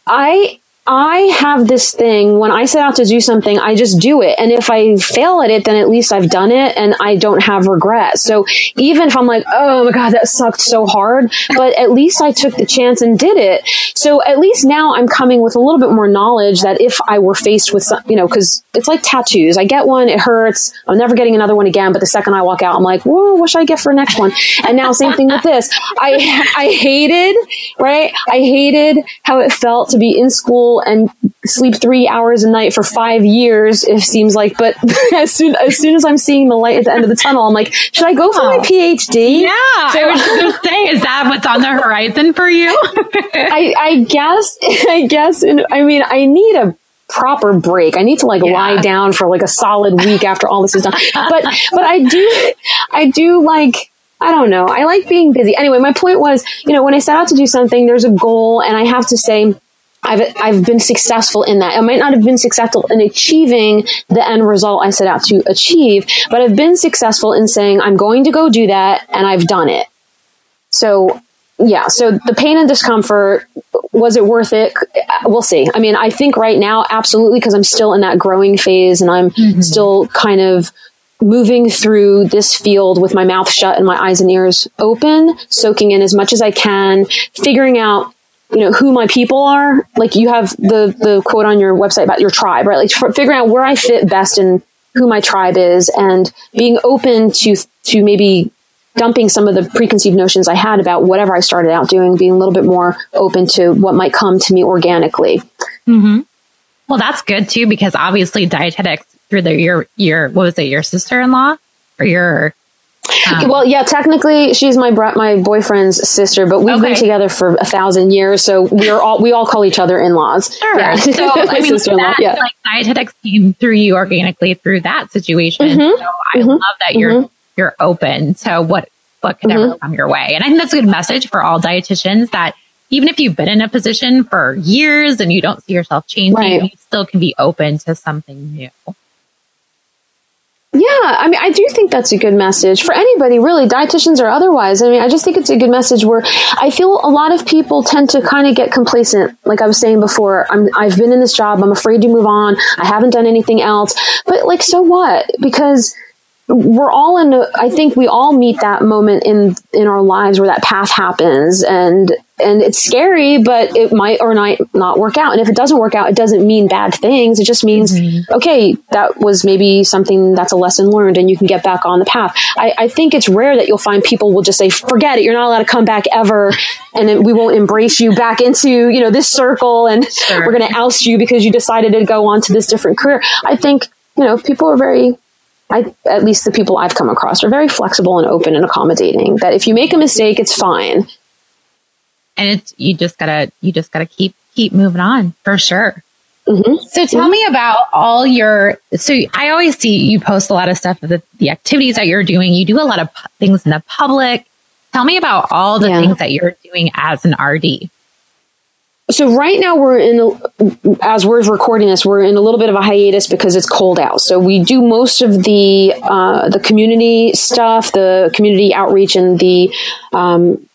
[SPEAKER 2] I, I have this thing when I set out to do something, I just do it. And if I fail at it, then at least I've done it and I don't have regret. So even if I'm like, oh my God, that sucked so hard, but at least I took the chance and did it. So at least now I'm coming with a little bit more knowledge that if I were faced with some, you know, cause it's like tattoos. I get one, it hurts. I'm never getting another one again. But the second I walk out, I'm like, whoa, what should I get for next one? And now same thing with this. I, I hated, right? I hated how it felt to be in school and sleep three hours a night for five years, it seems like. But as soon as soon as I'm seeing the light at the end of the tunnel, I'm like, should I go for my PhD?
[SPEAKER 1] Yeah, so, I was to say, is that what's on the horizon for you?
[SPEAKER 2] I, I guess, I guess, and I mean, I need a proper break. I need to like yeah. lie down for like a solid week after all this is done. But, but I do, I do like, I don't know. I like being busy. Anyway, my point was, you know, when I set out to do something, there's a goal and I have to say, I've, I've been successful in that. I might not have been successful in achieving the end result I set out to achieve, but I've been successful in saying, I'm going to go do that, and I've done it. So, yeah, so the pain and discomfort, was it worth it? We'll see. I mean, I think right now, absolutely, because I'm still in that growing phase and I'm mm-hmm. still kind of moving through this field with my mouth shut and my eyes and ears open, soaking in as much as I can, figuring out you know who my people are. Like you have the the quote on your website about your tribe right? Like figuring out where i fit best and who my tribe is and being open to to maybe dumping some of the preconceived notions i had about whatever i started out doing being a little bit more open to what might come to me organically.
[SPEAKER 1] Mm-hmm. well that's good too because obviously dietetics through the your your what was it your sister-in-law or your
[SPEAKER 2] um, well, yeah, technically she's my bro- my boyfriend's sister, but we've okay. been together for a thousand years, so we are all we all call each other in laws.
[SPEAKER 1] Sure. Yeah. So I mean, that, yeah. like dietetics came through you organically through that situation. Mm-hmm. So I mm-hmm. love that you're mm-hmm. you're open to what what could ever mm-hmm. come your way, and I think that's a good message for all dietitians that even if you've been in a position for years and you don't see yourself changing, right. you still can be open to something new.
[SPEAKER 2] Yeah, I mean, I do think that's a good message for anybody, really, dietitians or otherwise. I mean, I just think it's a good message where I feel a lot of people tend to kind of get complacent. Like I was saying before, I'm, I've been in this job. I'm afraid to move on. I haven't done anything else. But like, so what? Because we're all in a, I think we all meet that moment in in our lives where that path happens and and it's scary but it might or might not work out and if it doesn't work out it doesn't mean bad things it just means mm-hmm. okay that was maybe something that's a lesson learned and you can get back on the path I, I think it's rare that you'll find people will just say forget it you're not allowed to come back ever and we won't embrace you back into you know this circle and sure. we're going to oust you because you decided to go on to this different career I think you know people are very I, at least the people I've come across are very flexible and open and accommodating. That if you make a mistake, it's fine.
[SPEAKER 1] And it's you just gotta you just gotta keep keep moving on for sure. Mm-hmm. So tell mm-hmm. me about all your. So I always see you post a lot of stuff of the, the activities that you're doing. You do a lot of things in the public. Tell me about all the yeah. things that you're doing as an RD
[SPEAKER 2] so right now we're in a, as we're recording this we're in a little bit of a hiatus because it's cold out so we do most of the uh, the community stuff the community outreach and the um,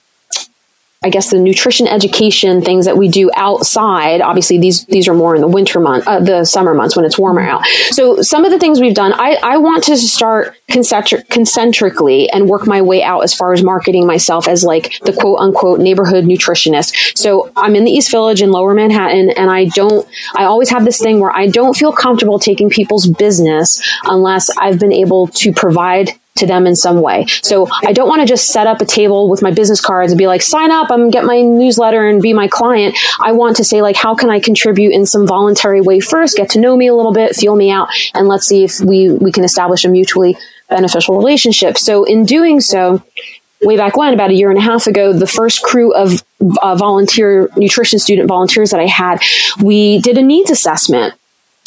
[SPEAKER 2] I guess the nutrition education things that we do outside. Obviously, these these are more in the winter month, uh, the summer months when it's warmer out. So some of the things we've done, I, I want to start concentric, concentrically and work my way out as far as marketing myself as like the quote unquote neighborhood nutritionist. So I'm in the East Village in Lower Manhattan, and I don't. I always have this thing where I don't feel comfortable taking people's business unless I've been able to provide to them in some way. So I don't want to just set up a table with my business cards and be like, sign up, I'm get my newsletter and be my client. I want to say like, how can I contribute in some voluntary way first, get to know me a little bit, feel me out, and let's see if we, we can establish a mutually beneficial relationship. So in doing so, way back when, about a year and a half ago, the first crew of uh, volunteer nutrition student volunteers that I had, we did a needs assessment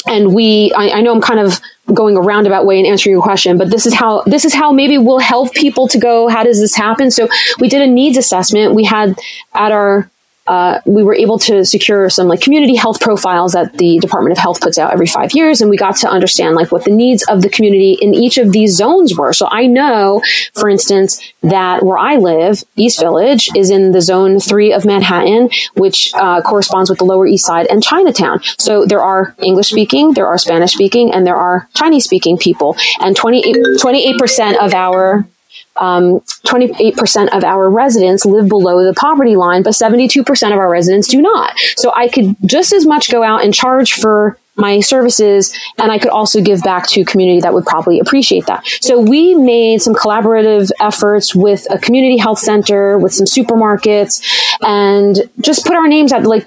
[SPEAKER 2] and we I, I, know i'm kind of going a roundabout way and answering your question but this is how this is how maybe we'll help people to go how does this happen? So we did a needs assessment. We had at our uh, we were able to secure some like community health profiles that the Department of Health puts out every five years, and we got to understand like what the needs of the community in each of these zones were. So I know, for instance, that where I live, East Village, is in the zone three of Manhattan, which uh, corresponds with the Lower East Side and Chinatown. So there are English speaking, there are Spanish speaking, and there are Chinese speaking people, and 28 percent of our um, 28% of our residents live below the poverty line, but 72% of our residents do not. So I could just as much go out and charge for my services and I could also give back to a community that would probably appreciate that. So we made some collaborative efforts with a community health center, with some supermarkets and just put our names out like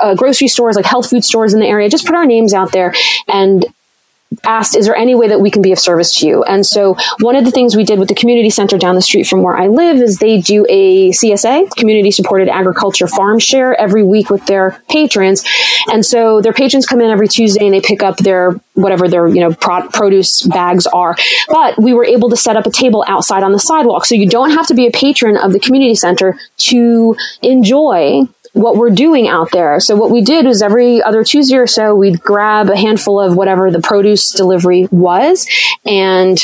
[SPEAKER 2] uh, grocery stores, like health food stores in the area, just put our names out there and asked, is there any way that we can be of service to you? And so one of the things we did with the community center down the street from where I live is they do a CSA, community supported agriculture farm share every week with their patrons. And so their patrons come in every Tuesday and they pick up their whatever their, you know, pro- produce bags are. But we were able to set up a table outside on the sidewalk. So you don't have to be a patron of the community center to enjoy what we're doing out there. So what we did was every other Tuesday or so, we'd grab a handful of whatever the produce delivery was and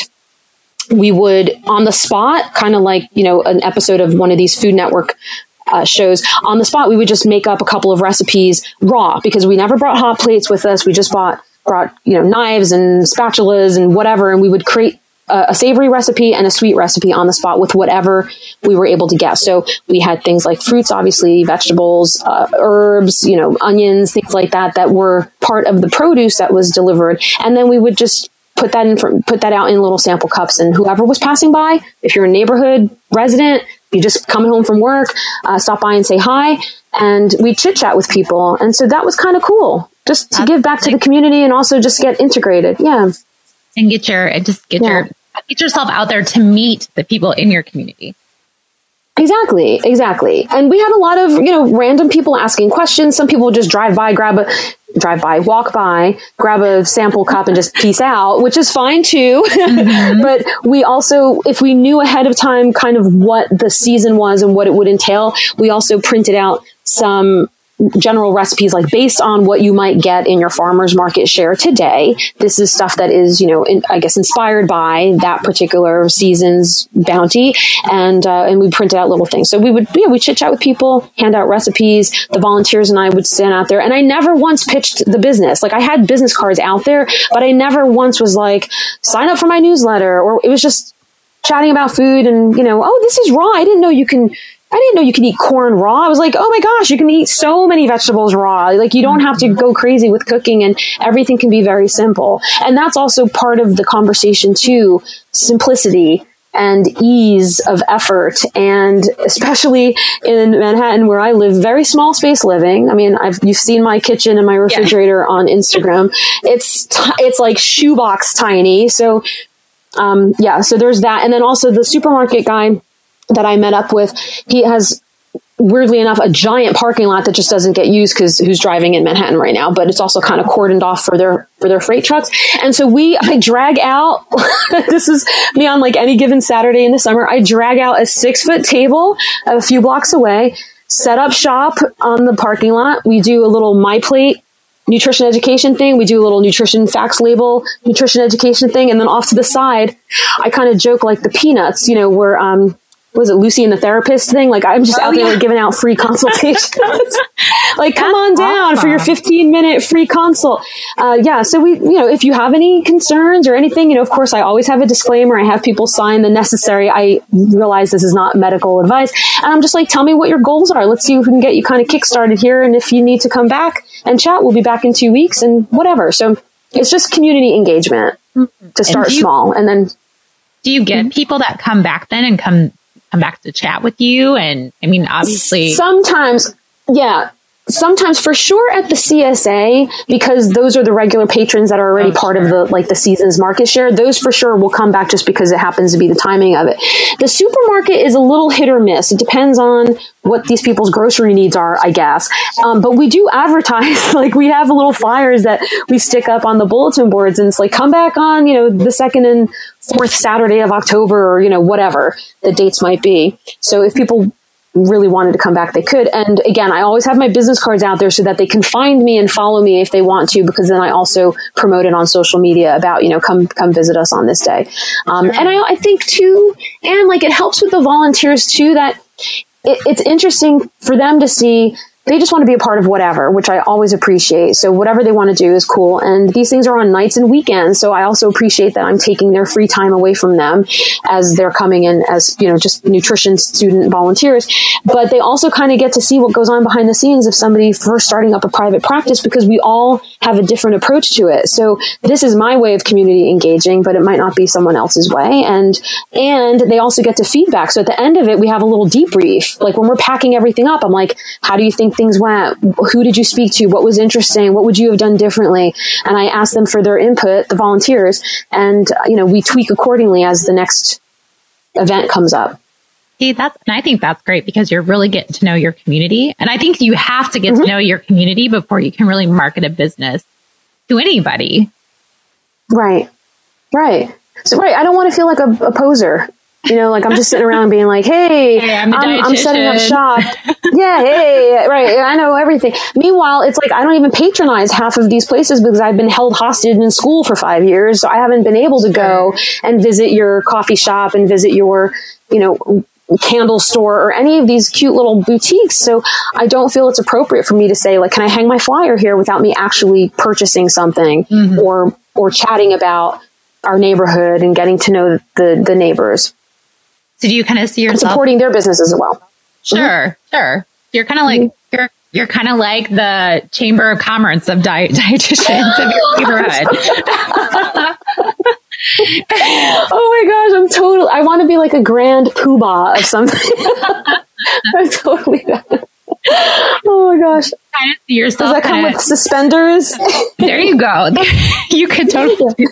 [SPEAKER 2] we would on the spot, kind of like, you know, an episode of one of these Food Network uh, shows on the spot, we would just make up a couple of recipes raw because we never brought hot plates with us. We just bought, brought, you know, knives and spatulas and whatever. And we would create a savory recipe and a sweet recipe on the spot with whatever we were able to get. So we had things like fruits, obviously, vegetables, uh, herbs, you know, onions, things like that that were part of the produce that was delivered. And then we would just put that in, put that out in little sample cups. And whoever was passing by, if you're a neighborhood resident, you just coming home from work, uh, stop by and say hi. And we chit chat with people. And so that was kind of cool just to That's give back to the community and also just get integrated. Yeah
[SPEAKER 1] and get your and just get yeah. your get yourself out there to meet the people in your community.
[SPEAKER 2] Exactly, exactly. And we had a lot of, you know, random people asking questions. Some people just drive by, grab a drive by, walk by, grab a sample cup and just peace out, which is fine too. Mm-hmm. but we also, if we knew ahead of time kind of what the season was and what it would entail, we also printed out some general recipes like based on what you might get in your farmers market share today this is stuff that is you know in, i guess inspired by that particular season's bounty. And uh, and we printed out little things. So we would yeah we chit chat with people hand out recipes. The volunteers and i would stand out there. And i never once pitched the business. Like i had business cards out there but i never once was like sign up for my newsletter. Or it was just chatting about food and you know oh this is raw. I didn't know you can I didn't know you could eat corn raw. I was like, oh my gosh, you can eat so many vegetables raw. Like you don't have to go crazy with cooking and everything can be very simple. And that's also part of the conversation too. Simplicity and ease of effort. And especially in Manhattan where I live, very small space living. I mean, I've, you've seen my kitchen and my refrigerator yeah. on Instagram. It's, t- it's like shoebox tiny. So, um, yeah, so there's that. And then also the supermarket guy, that I met up with, he has weirdly enough a giant parking lot that just doesn't get used because who's driving in Manhattan right now, but it's also kind of cordoned off for their for their freight trucks. And so we I drag out this is me on like any given Saturday in the summer, I drag out a six foot table a few blocks away, set up shop on the parking lot. We do a little my plate nutrition education thing. We do a little nutrition facts label, nutrition education thing, and then off to the side, I kind of joke like the peanuts, you know, where um was it Lucy and the therapist thing? Like I'm just oh, out there yeah. like giving out free consultations. like come That's on down awesome. for your 15 minute free consult. Uh, yeah. So we, you know, if you have any concerns or anything, you know, of course I always have a disclaimer. I have people sign the necessary. I realize this is not medical advice. And I'm just like, tell me what your goals are. Let's see if we can get you kind of kickstarted here. And if you need to come back and chat, we'll be back in two weeks and whatever. So it's just community engagement mm-hmm. to start you, small and then.
[SPEAKER 1] Do you get mm-hmm. people that come back then and come come back to chat with you. And I mean, obviously,
[SPEAKER 2] sometimes, yeah. Sometimes for sure at the CSA because those are the regular patrons that are already oh, part sure. of the like the season's market share. Those for sure will come back just because it happens to be the timing of it. The supermarket is a little hit or miss. It depends on what these people's grocery needs are, I guess. Um, but we do advertise, like we have little flyers that we stick up on the bulletin boards and it's like, come back on, you know, the second and fourth Saturday of October or, you know, whatever the dates might be. So if people really wanted to come back, they could. And again, I always have my business cards out there so that they can find me and follow me if they want to, because then I also promote it on social media about, you know, come, come visit us on this day. Um, and I, I think too, and like it helps with the volunteers too, that it, it's interesting for them to see they just want to be a part of whatever, which I always appreciate. So whatever they want to do is cool. And these things are on nights and weekends. So I also appreciate that I'm taking their free time away from them as they're coming in as, you know, just nutrition student volunteers. But they also kind of get to see what goes on behind the scenes of somebody first starting up a private practice because we all have a different approach to it. So this is my way of community engaging, but it might not be someone else's way. And, and they also get to feedback. So at the end of it, we have a little debrief. Like when we're packing everything up, I'm like, how do you think things went? Who did you speak to? What was interesting? What would you have done differently? And I asked them for their input, the volunteers, and you know we tweak accordingly as the next event comes up.
[SPEAKER 1] See, that's, and I think that's great because you're really getting to know your community. And I think you have to get mm-hmm. to know your community before you can really market a business to anybody.
[SPEAKER 2] Right. Right. So, right. I don't want to feel like a, a poser. You know, like I'm just sitting around being like, hey,
[SPEAKER 1] hey I'm, I'm,
[SPEAKER 2] I'm, setting up shop. yeah, hey, right. I know everything. Meanwhile, it's like I don't even patronize half of these places because I've been held hostage in school for five years. So I haven't been able to go and visit your coffee shop and visit your, you know, candle store or any of these cute little boutiques. So I don't feel it's appropriate for me to say, like, can I hang my flyer here without me actually purchasing something mm-hmm. or, or chatting about our neighborhood and getting to know the, the neighbors.
[SPEAKER 1] So do you kind of see yourself
[SPEAKER 2] and supporting their business as well?
[SPEAKER 1] Sure, mm-hmm. sure. You're kind of like mm-hmm. you're you're kind of like the chamber of commerce of diet dietitians of your neighborhood.
[SPEAKER 2] oh my gosh, I'm totally. I want to be like a grand poobah of something. I'm totally that. Oh my gosh.
[SPEAKER 1] Kind of see yourself.
[SPEAKER 2] Does that come with suspenders?
[SPEAKER 1] There you go. you could totally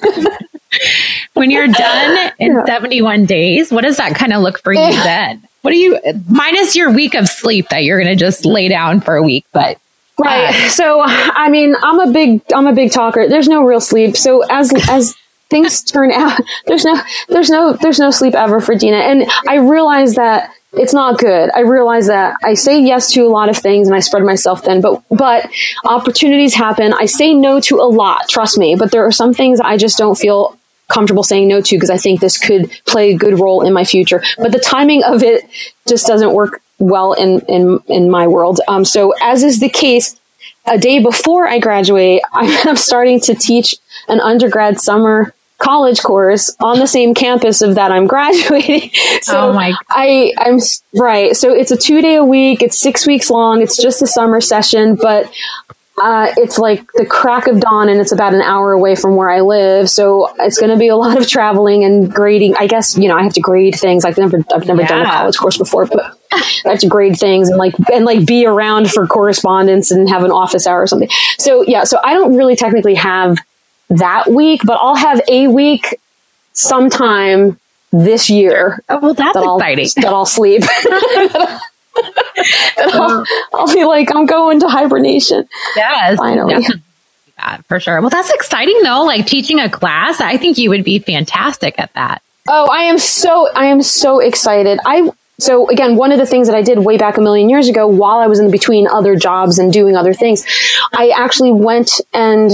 [SPEAKER 1] when you're done in yeah. 71 days, what does that kind of look for you then? What do you, minus your week of sleep that you're going to just lay down for a week, but.
[SPEAKER 2] Right. Uh, so, I mean, I'm a big, I'm a big talker. There's no real sleep. So as, as, things turn out there's no there's no there's no sleep ever for Dina and I realize that it's not good. I realize that I say yes to a lot of things and I spread myself thin, but, but opportunities happen. I say no to a lot, trust me, but there are some things I just don't feel comfortable saying no to because I think this could play a good role in my future. But the timing of it just doesn't work well in, in, in my world. Um, so as is the case, a day before I graduate, I'm starting to teach an undergrad summer college course on the same campus of that I'm graduating. so oh my. I, I'm right. So it's a two day a week. It's six weeks long. It's just a summer session, but uh, it's like the crack of dawn and it's about an hour away from where I live. So it's going to be a lot of traveling and grading. I guess, you know, I have to grade things. I've never, I've never yeah. done a college course before, but I have to grade things and like, and like be around for correspondence and have an office hour or something. So yeah, so I don't really technically have that week, but I'll have a week sometime this year.
[SPEAKER 1] Oh, well, that's
[SPEAKER 2] that
[SPEAKER 1] exciting.
[SPEAKER 2] I'll, that I'll sleep. I'll, uh-huh. I'll, be like, I'm going to hibernation.
[SPEAKER 1] Yes.
[SPEAKER 2] Finally.
[SPEAKER 1] That for sure. Well, that's exciting though. Like teaching a class, I think you would be fantastic at that.
[SPEAKER 2] Oh, I am so, I am so excited. I, so again, one of the things that I did way back a million years ago while I was in between other jobs and doing other things, I actually went and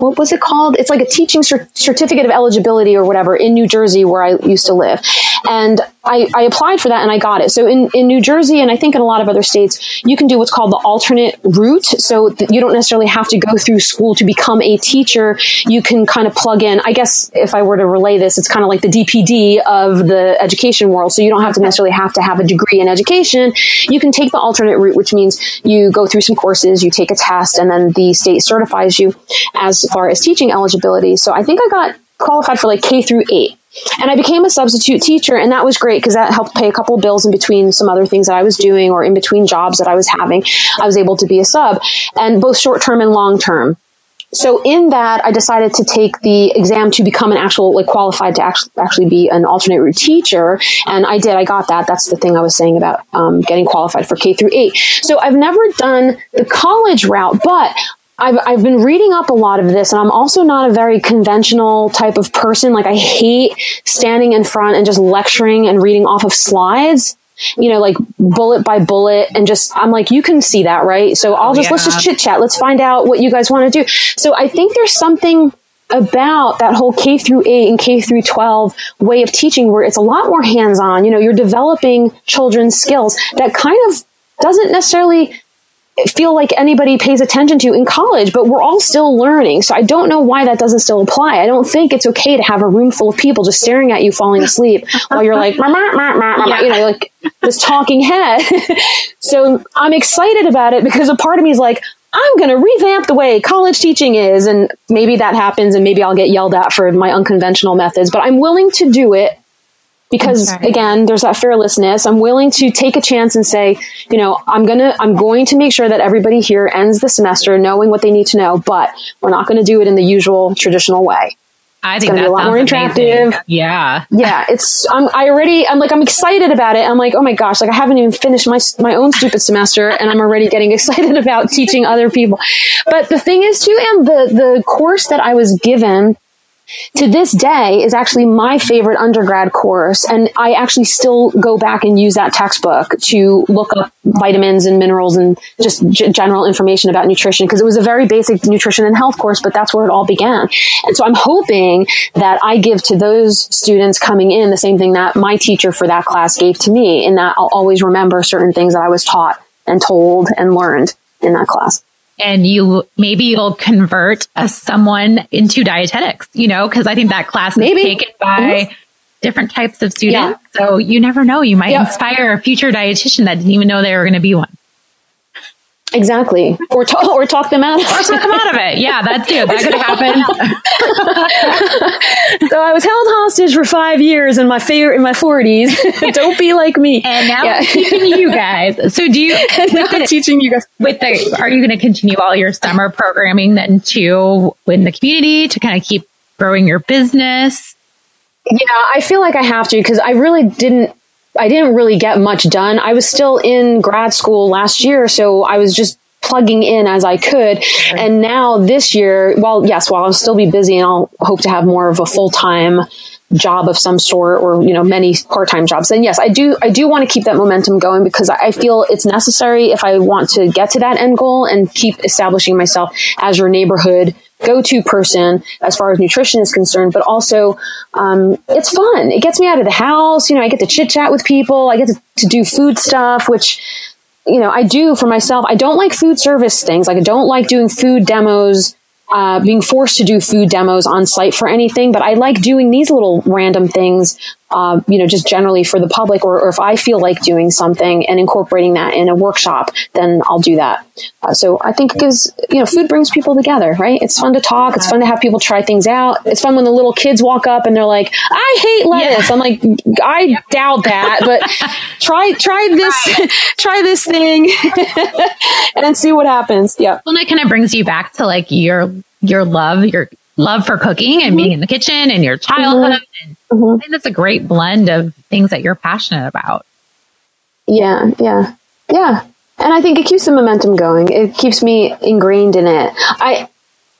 [SPEAKER 2] what was it called? It's like a teaching certificate of eligibility or whatever in New Jersey where I used to live. And I, I, applied for that and I got it. So in, in New Jersey and I think in a lot of other states, you can do what's called the alternate route. So you don't necessarily have to go through school to become a teacher. You can kind of plug in. I guess if I were to relay this, it's kind of like the DPD of the education world. So you don't have to necessarily have to have a degree in education. You can take the alternate route, which means you go through some courses, you take a test, and then the state certifies you as far as teaching eligibility. So I think I got qualified for like K through eight. And I became a substitute teacher, and that was great because that helped pay a couple bills in between some other things that I was doing or in between jobs that I was having. I was able to be a sub, and both short term and long term. So in that, I decided to take the exam to become an actual, like qualified to actually, actually be an alternate route teacher. And I did, I got that. That's the thing I was saying about um, getting qualified for K through eight. So I've never done the college route, but I've, I've been reading up a lot of this and I'm also not a very conventional type of person. Like I hate standing in front and just lecturing and reading off of slides you know, like bullet by bullet and just, I'm like, you can see that, right? So I'll just, yeah. let's just chit chat. Let's find out what you guys want to do. So I think there's something about that whole K through 8 and K through 12 way of teaching where it's a lot more hands on. You know, you're developing children's skills that kind of doesn't necessarily feel like anybody pays attention to in college, but we're all still learning. So I don't know why that doesn't still apply. I don't think it's okay to have a room full of people just staring at you falling asleep while you're like, yeah. you know, like this talking head. so I'm excited about it because a part of me is like, I'm going to revamp the way college teaching is. And maybe that happens and maybe I'll get yelled at for my unconventional methods, but I'm willing to do it because okay. again there's that fearlessness i'm willing to take a chance and say you know i'm gonna i'm going to make sure that everybody here ends the semester knowing what they need to know but we're not going to do it in the usual traditional way
[SPEAKER 1] I think that's a lot more interactive. Amazing. Yeah.
[SPEAKER 2] Yeah. It's, I'm, I already, I'm like, I'm excited about it. I'm like, oh my gosh, like I haven't even finished my, my own stupid semester and I'm already getting excited about teaching other people. But the thing is too, and the, the course that I was given to this day is actually my favorite undergrad course. And I actually still go back and use that textbook to look up vitamins and minerals and just g- general information about nutrition because it was a very basic nutrition and health course, but that's where it all began. And so I'm hoping that I give to those students coming in the same thing that my teacher for that class gave to me in that I'll always remember certain things that I was taught and told and learned in that class
[SPEAKER 1] and you maybe you'll convert a, someone into dietetics, you know, because I think that class maybe. is taken by mm-hmm. different types of students. Yeah. So you never know. You might yeah. inspire a future dietitian that didn't even know they were going to be one.
[SPEAKER 2] Exactly. Or, to- or talk them out.
[SPEAKER 1] or talk them out of it. Yeah, that too. That could happen.
[SPEAKER 2] so I was held hostage for five years in my favorite in my forties. Don't be like me.
[SPEAKER 1] And now yeah. teaching you guys. So do you
[SPEAKER 2] the, teaching you guys
[SPEAKER 1] with the are you going to continue all your summer programming then too in the community to kind of keep growing your business?
[SPEAKER 2] Yeah, I feel like I have to because I really didn't I didn't really get much done. I was still in grad school last year, so I was just plugging in as I could. And now this year, well, yes, well, I'll still be busy and I'll hope to have more of a full time job of some sort or, you know, many part time jobs. Then yes, I do, I do want to keep that momentum going because I feel it's necessary if I want to get to that end goal and keep establishing myself as your neighborhood go-to person as far as nutrition is concerned, but also um, it's fun. It gets me out of the house. You know, I get to chit chat with people. I get to, to do food stuff, which you know I do for myself. I don't like food service things. Like I don't like doing food demos uh, being forced to do food demos on site for anything, but I like doing these little random things, uh, you know, just generally for the public, or, or, if I feel like doing something and incorporating that in a workshop, then I'll do that. Uh, so I think because you know, food brings people together, right? It's fun to talk. It's fun to have people try things out. It's fun when the little kids walk up and they're like, "I hate lettuce." Yeah. I'm like, I doubt that, but try try this try this thing and see what happens. Yeah.
[SPEAKER 1] Well, that kind of brings you back to like your your love, your love for cooking and mm-hmm. being in the kitchen and your childhood. Mm-hmm. mm-hmm. I think that's a great blend of things that you're passionate about.
[SPEAKER 2] Yeah, yeah, yeah. And I think it keeps the momentum going. It keeps me ingrained in it. I,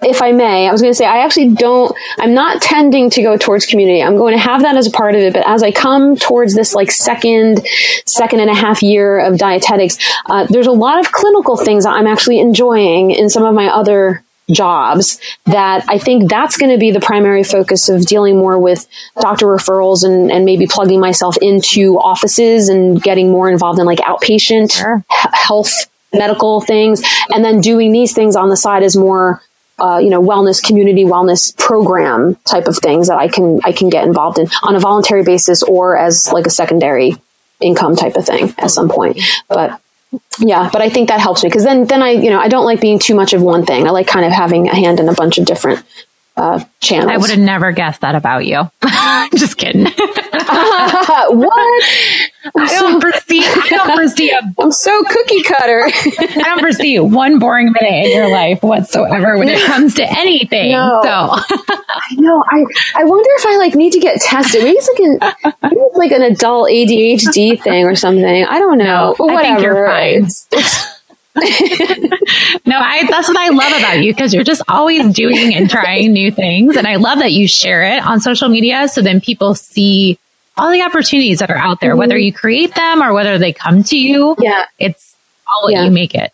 [SPEAKER 2] if I may, I was going to say, I actually don't, I'm not tending to go towards community. I'm going to have that as a part of it. But as I come towards this like second, second and a half year of dietetics, uh, there's a lot of clinical things that I'm actually enjoying in some of my other jobs that I think that's going to be the primary focus of dealing more with doctor referrals and, and maybe plugging myself into offices and getting more involved in like outpatient sure. health medical things and then doing these things on the side as more uh, you know wellness community wellness program type of things that I can I can get involved in on a voluntary basis or as like a secondary income type of thing at some point but yeah, but I think that helps me because then, then I, you know, I don't like being too much of one thing. I like kind of having a hand in a bunch of different uh, channels.
[SPEAKER 1] I would have never guessed that about you. Just kidding.
[SPEAKER 2] what?
[SPEAKER 1] I don't foresee. I don't foresee. A,
[SPEAKER 2] I'm so cookie cutter.
[SPEAKER 1] I don't foresee one boring minute in your life whatsoever when it comes to anything.
[SPEAKER 2] No.
[SPEAKER 1] So
[SPEAKER 2] I know. I I wonder if I like need to get tested. Maybe it's like an maybe it's like an adult ADHD thing or something. I don't know.
[SPEAKER 1] No,
[SPEAKER 2] But
[SPEAKER 1] I think
[SPEAKER 2] whatever.
[SPEAKER 1] you're fine.
[SPEAKER 2] It's- it's-
[SPEAKER 1] no, I, that's what I love about you because you're just always doing and trying new things. And I love that you share it on social media. So then people see all the opportunities that are out there, whether mm-hmm. you create them or whether they come to you.
[SPEAKER 2] yeah.
[SPEAKER 1] It's all what
[SPEAKER 2] Yeah.
[SPEAKER 1] you make it.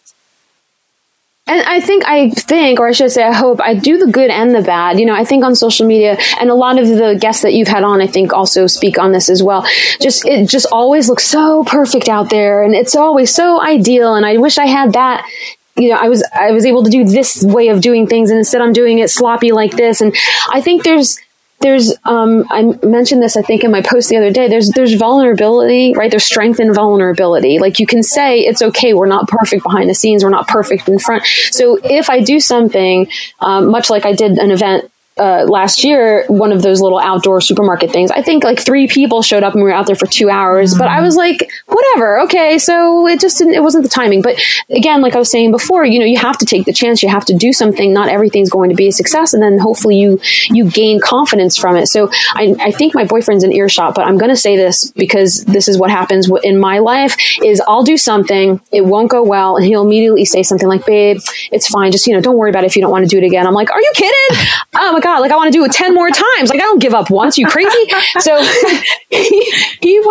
[SPEAKER 2] And I think, I think, or I should say, I hope I do the good and the bad. You know, I think on social media and a lot of the guests that you've had on, I think also speak on this as well. Just, it just always looks so perfect out there and it's always so ideal. And I wish I had that. You know, I was, I was able to do this way of doing things and instead I'm doing it sloppy like this. And I think there's, there's um I mentioned this I think in my post the other day. There's there's vulnerability right? There's strength in vulnerability. Like you can say it's okay we're not perfect behind the scenes we're not perfect in front. So if I do something um, much like I did an event uh, last year, one of those little outdoor supermarket things. I think like three people showed up and we were out there for two hours, but I was like, whatever, okay. So it just didn't, it wasn't the timing. But again, like I was saying before, you know, you have to take the chance. You have to do something. Not everything's going to be a success, and then hopefully you you gain confidence from it. So I, I think my boyfriend's in earshot, but I'm going to say this because this is what happens in my life. Is I'll do something, it won't go well, and he'll immediately say something like, "Babe, it's fine. Just you know, don't worry about it if you don't want to do it again." I'm like, "Are you kidding? Oh my god! Like I want to do it ten more times. Like I don't give up once. You crazy?" so he, he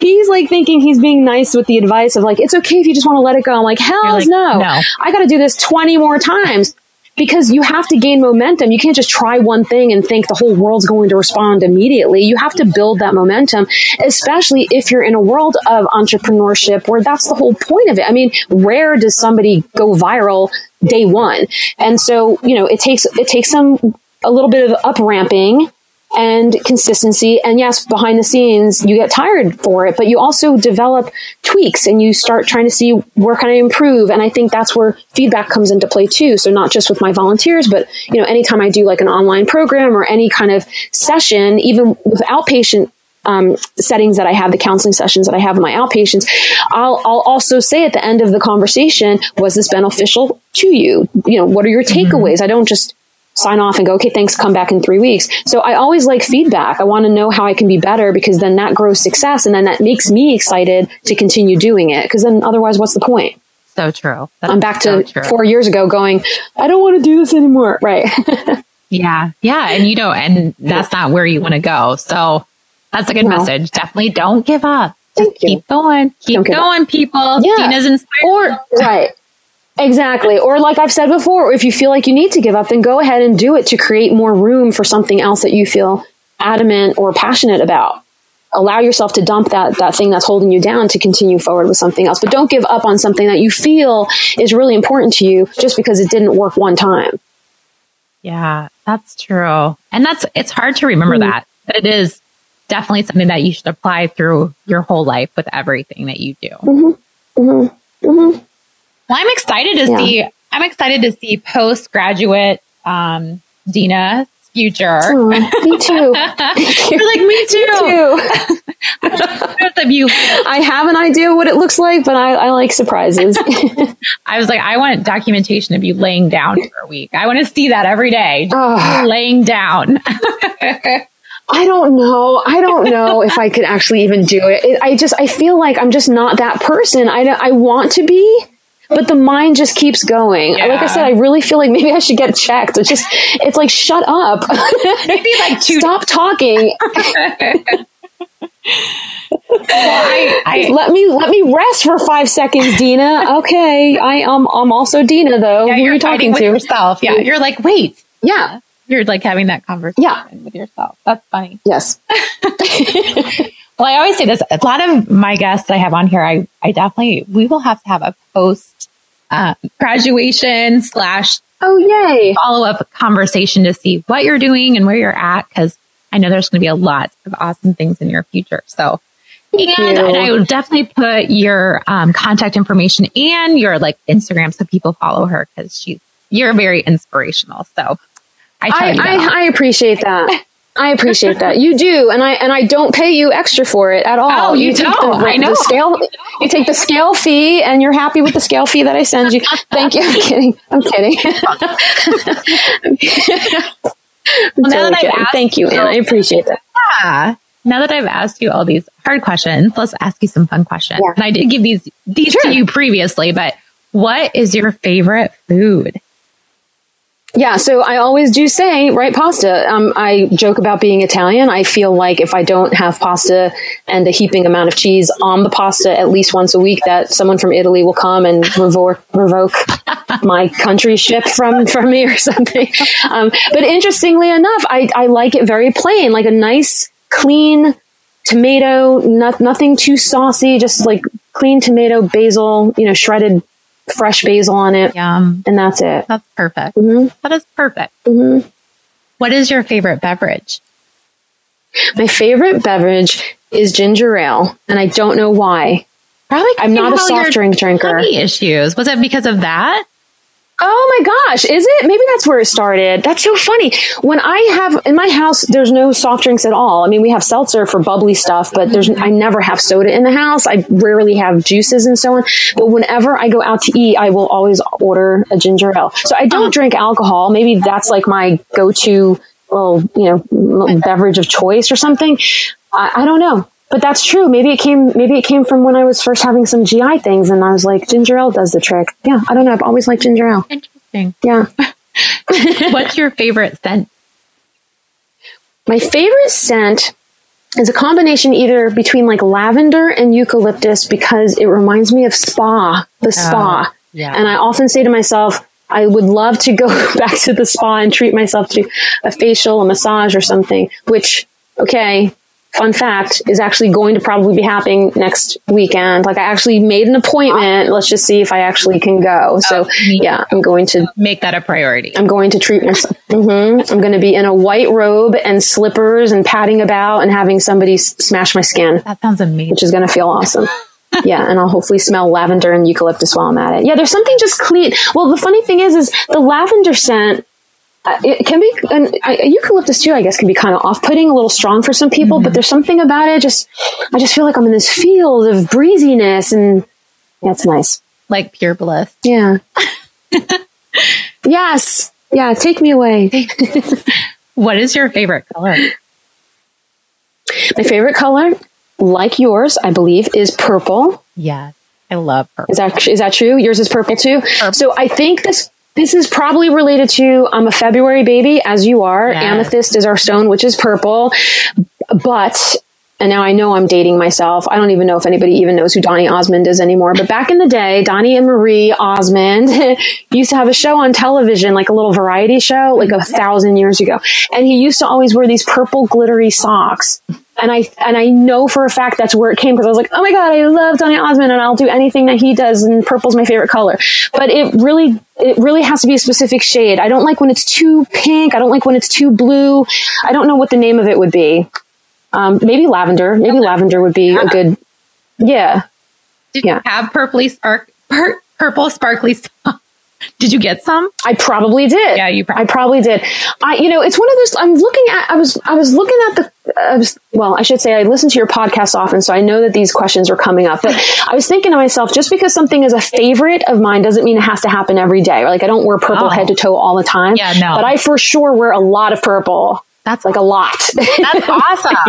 [SPEAKER 2] he's like thinking he's being nice with the advice of like, "It's okay if you just want to let it go." I'm like, "Hell
[SPEAKER 1] like,
[SPEAKER 2] no!
[SPEAKER 1] no.
[SPEAKER 2] I got to do this twenty more times." Because you have to gain momentum. You can't just try one thing and think the whole world's going to respond immediately. You have to build that momentum, especially if you're in a world of entrepreneurship where that's the whole point of it. I mean, rare does somebody go viral day one. And so, you know, it takes, it takes some, a little bit of up ramping and consistency. And yes, behind the scenes, you get tired for it, but you also develop tweaks and you start trying to see where can I improve. And I think that's where feedback comes into play too. So not just with my volunteers, but you know, anytime I do like an online program or any kind of session, even with outpatient um, settings that I have, the counseling sessions that I have with my outpatients, I'll, I'll also say at the end of the conversation, was this beneficial to you? You know, what are your takeaways? I don't just sign off and go, okay, thanks, come back in three weeks. So I always like feedback. I want to know how I can be better because then that grows success and then that makes me excited to continue doing it. Because then otherwise, what's the point?
[SPEAKER 1] So true.
[SPEAKER 2] I'm back
[SPEAKER 1] so
[SPEAKER 2] to
[SPEAKER 1] true.
[SPEAKER 2] four years ago going, I don't want to do this anymore. Right.
[SPEAKER 1] Yeah. Yeah. And you know, and that's not where you want to go. So that's a good
[SPEAKER 2] No.
[SPEAKER 1] message. Definitely don't give up. Just keep going. Keep going, people.
[SPEAKER 2] Yeah.
[SPEAKER 1] Dina's inspired.
[SPEAKER 2] or, right. Exactly. Or like I've said before, if you feel like you need to give up, then go ahead and do it to create more room for something else that you feel adamant or passionate about. Allow yourself to dump that, that thing that's holding you down to continue forward with something else. But don't give up on something that you feel is really important to you just because it didn't work one time.
[SPEAKER 1] Yeah, that's true. And that's, it's hard to remember
[SPEAKER 2] Mhm.
[SPEAKER 1] that, but it is definitely something that you should apply through your whole life with everything that you do.
[SPEAKER 2] hmm hmm
[SPEAKER 1] Well, I'm excited to
[SPEAKER 2] Yeah.
[SPEAKER 1] see, I'm excited to see postgraduate, um, Dina's future.
[SPEAKER 2] Oh, me too.
[SPEAKER 1] You're like, me too.
[SPEAKER 2] too.
[SPEAKER 1] Of you.
[SPEAKER 2] I have an idea what it looks like, but I, I like surprises.
[SPEAKER 1] I was like, I want documentation of you laying down for a week. I want to see that every day.
[SPEAKER 2] Oh.
[SPEAKER 1] laying down.
[SPEAKER 2] I don't know. I don't know if I could actually even do it. it. I just, I feel like I'm just not that person. I, I want to be, but the mind just keeps going.
[SPEAKER 1] Yeah.
[SPEAKER 2] Like I said, I really feel like maybe I should get checked. It's just, it's like, shut up.
[SPEAKER 1] Maybe like two.
[SPEAKER 2] Stop talking.
[SPEAKER 1] I, I,
[SPEAKER 2] let me, let me rest for five seconds, Dina. Okay. I, um, I'm also Dina though.
[SPEAKER 1] yeah,
[SPEAKER 2] Who
[SPEAKER 1] you're
[SPEAKER 2] you talking to?
[SPEAKER 1] yourself. Yeah, you're like, wait.
[SPEAKER 2] Yeah.
[SPEAKER 1] You're like having that conversation
[SPEAKER 2] Yeah.
[SPEAKER 1] with yourself. That's funny.
[SPEAKER 2] Yes.
[SPEAKER 1] Well, I always say this. A lot of my guests I have on here, I, I definitely, we will have to have a post um, graduation slash
[SPEAKER 2] Oh, yay.
[SPEAKER 1] follow up conversation to see what you're doing and where you're at. Cause I know there's going to be a lot of awesome things in your future. So, and, and I would definitely put your um, contact information and your like Instagram so people follow her because she's, you're very inspirational. So I
[SPEAKER 2] I, I. I appreciate that. I appreciate that. You do, and I and I don't pay you extra for it at all.
[SPEAKER 1] Oh, you
[SPEAKER 2] take
[SPEAKER 1] don't.
[SPEAKER 2] The,
[SPEAKER 1] I know.
[SPEAKER 2] the scale. You take the scale fee, and you're happy with the scale fee that I send you. Thank you. I'm kidding. I'm kidding. I'm
[SPEAKER 1] now
[SPEAKER 2] totally kidding. Thank you, Anna. I appreciate that.
[SPEAKER 1] Yeah. Now that I've asked you all these hard questions, let's ask you some fun questions.
[SPEAKER 2] Yeah.
[SPEAKER 1] And I did give these these
[SPEAKER 2] Sure.
[SPEAKER 1] to you previously, but what is your favorite food?
[SPEAKER 2] Yeah, so I always do say, right, pasta. Um, I joke about being Italian. I feel like if I don't have pasta and a heaping amount of cheese on the pasta at least once a week, that someone from Italy will come and revoke, revoke my country ship from, from me or something. Um, but interestingly enough, I, I like it very plain, like a nice, clean tomato, not, nothing too saucy, just like clean tomato, basil, you know, shredded fresh basil on it.
[SPEAKER 1] Yum.
[SPEAKER 2] And that's it.
[SPEAKER 1] That's perfect.
[SPEAKER 2] Mhm.
[SPEAKER 1] That is perfect.
[SPEAKER 2] Mhm.
[SPEAKER 1] What is your favorite beverage?
[SPEAKER 2] My favorite beverage is ginger ale, and I don't know why.
[SPEAKER 1] Probably
[SPEAKER 2] I'm not a
[SPEAKER 1] because of all
[SPEAKER 2] soft drink drinker.
[SPEAKER 1] issues. Was it because of that?
[SPEAKER 2] Oh my gosh, is it? Maybe that's where it started. That's so funny. When I have in my house, there's no soft drinks at all. I mean, we have seltzer for bubbly stuff, but there's I never have soda in the house. I rarely have juices and so on. But whenever I go out to eat, I will always order a ginger ale. So I don't uh-huh. drink alcohol. Maybe that's like my go-to little, you know, little beverage of choice or something. I, I don't know. But that's true. Maybe it came. Maybe it came from when I was first having some GI things, and I was like, ginger ale does the trick. Yeah, I don't know. I've always liked ginger ale.
[SPEAKER 1] Interesting.
[SPEAKER 2] Yeah.
[SPEAKER 1] What's your favorite scent?
[SPEAKER 2] My favorite scent is a combination either between like lavender and eucalyptus because it reminds me of spa, the spa.
[SPEAKER 1] Oh, yeah.
[SPEAKER 2] And I often say to myself, I would love to go back to the spa and treat myself to a facial, a massage or something, which, okay, fun fact is actually going to probably be happening next weekend. Like I actually made an appointment. Let's just see if I actually can go. So yeah, I'm going to
[SPEAKER 1] Make that a priority.
[SPEAKER 2] I'm going to treat myself. hmm I'm going to be in a white robe and slippers and padding about and having somebody s- smash my skin,
[SPEAKER 1] That sounds amazing.
[SPEAKER 2] which is going to feel awesome. yeah, and I'll hopefully smell lavender and eucalyptus while I'm at it. Yeah, there's something just clean. Well, the funny thing is, is the lavender scent. Uh, it can be, and uh, eucalyptus too, I guess, can be kind of off-putting, a little strong for some people. But there's something about it. Just, I just feel like I'm in this field of breeziness, and yeah, nice.
[SPEAKER 1] Like pure bliss.
[SPEAKER 2] Yeah. yes. Yeah. Take me away.
[SPEAKER 1] What is your favorite color?
[SPEAKER 2] My favorite color, like yours, I believe, is purple.
[SPEAKER 1] yeah I love purple.
[SPEAKER 2] Is that is that true? Yours is purple too. So I think this this is probably related to I'm a February baby, as you are.
[SPEAKER 1] Yes.
[SPEAKER 2] Amethyst is our stone, which is purple. But and now I know I'm dating myself. I don't even know if anybody even knows who Donny Osmond is anymore. But back in the day, Donny and Marie Osmond used to have a show on television, like a little variety show, like a mm-hmm. thousand years ago. And he used to always wear these purple glittery socks. And I and I know for a fact that's where it came because I was like, oh my god, I love Donny Osmond, and I'll do anything that he does. And purple's my favorite color. But it really it really has to be a specific shade. I don't like when it's too pink. I don't like when it's too blue. I don't know what the name of it would be. Um, maybe lavender. Maybe lavender would be a good. Yeah.
[SPEAKER 1] Did
[SPEAKER 2] Yeah.
[SPEAKER 1] you have purpley spark pur- purple sparkly socks? Did you get some?
[SPEAKER 2] I probably did.
[SPEAKER 1] Yeah, you probably-
[SPEAKER 2] I probably did. I, you know, it's one of those. I'm looking at. I was. I was looking at the. I was, well, I should say I listen to your podcast often, so I know that these questions are coming up. But I was thinking to myself, just because something is a favorite of mine doesn't mean it has to happen every day. Like I don't wear purple
[SPEAKER 1] Oh.
[SPEAKER 2] head to toe all the time.
[SPEAKER 1] Yeah, no.
[SPEAKER 2] But I for sure wear a lot of purple.
[SPEAKER 1] That's
[SPEAKER 2] Like a lot.
[SPEAKER 1] That's awesome.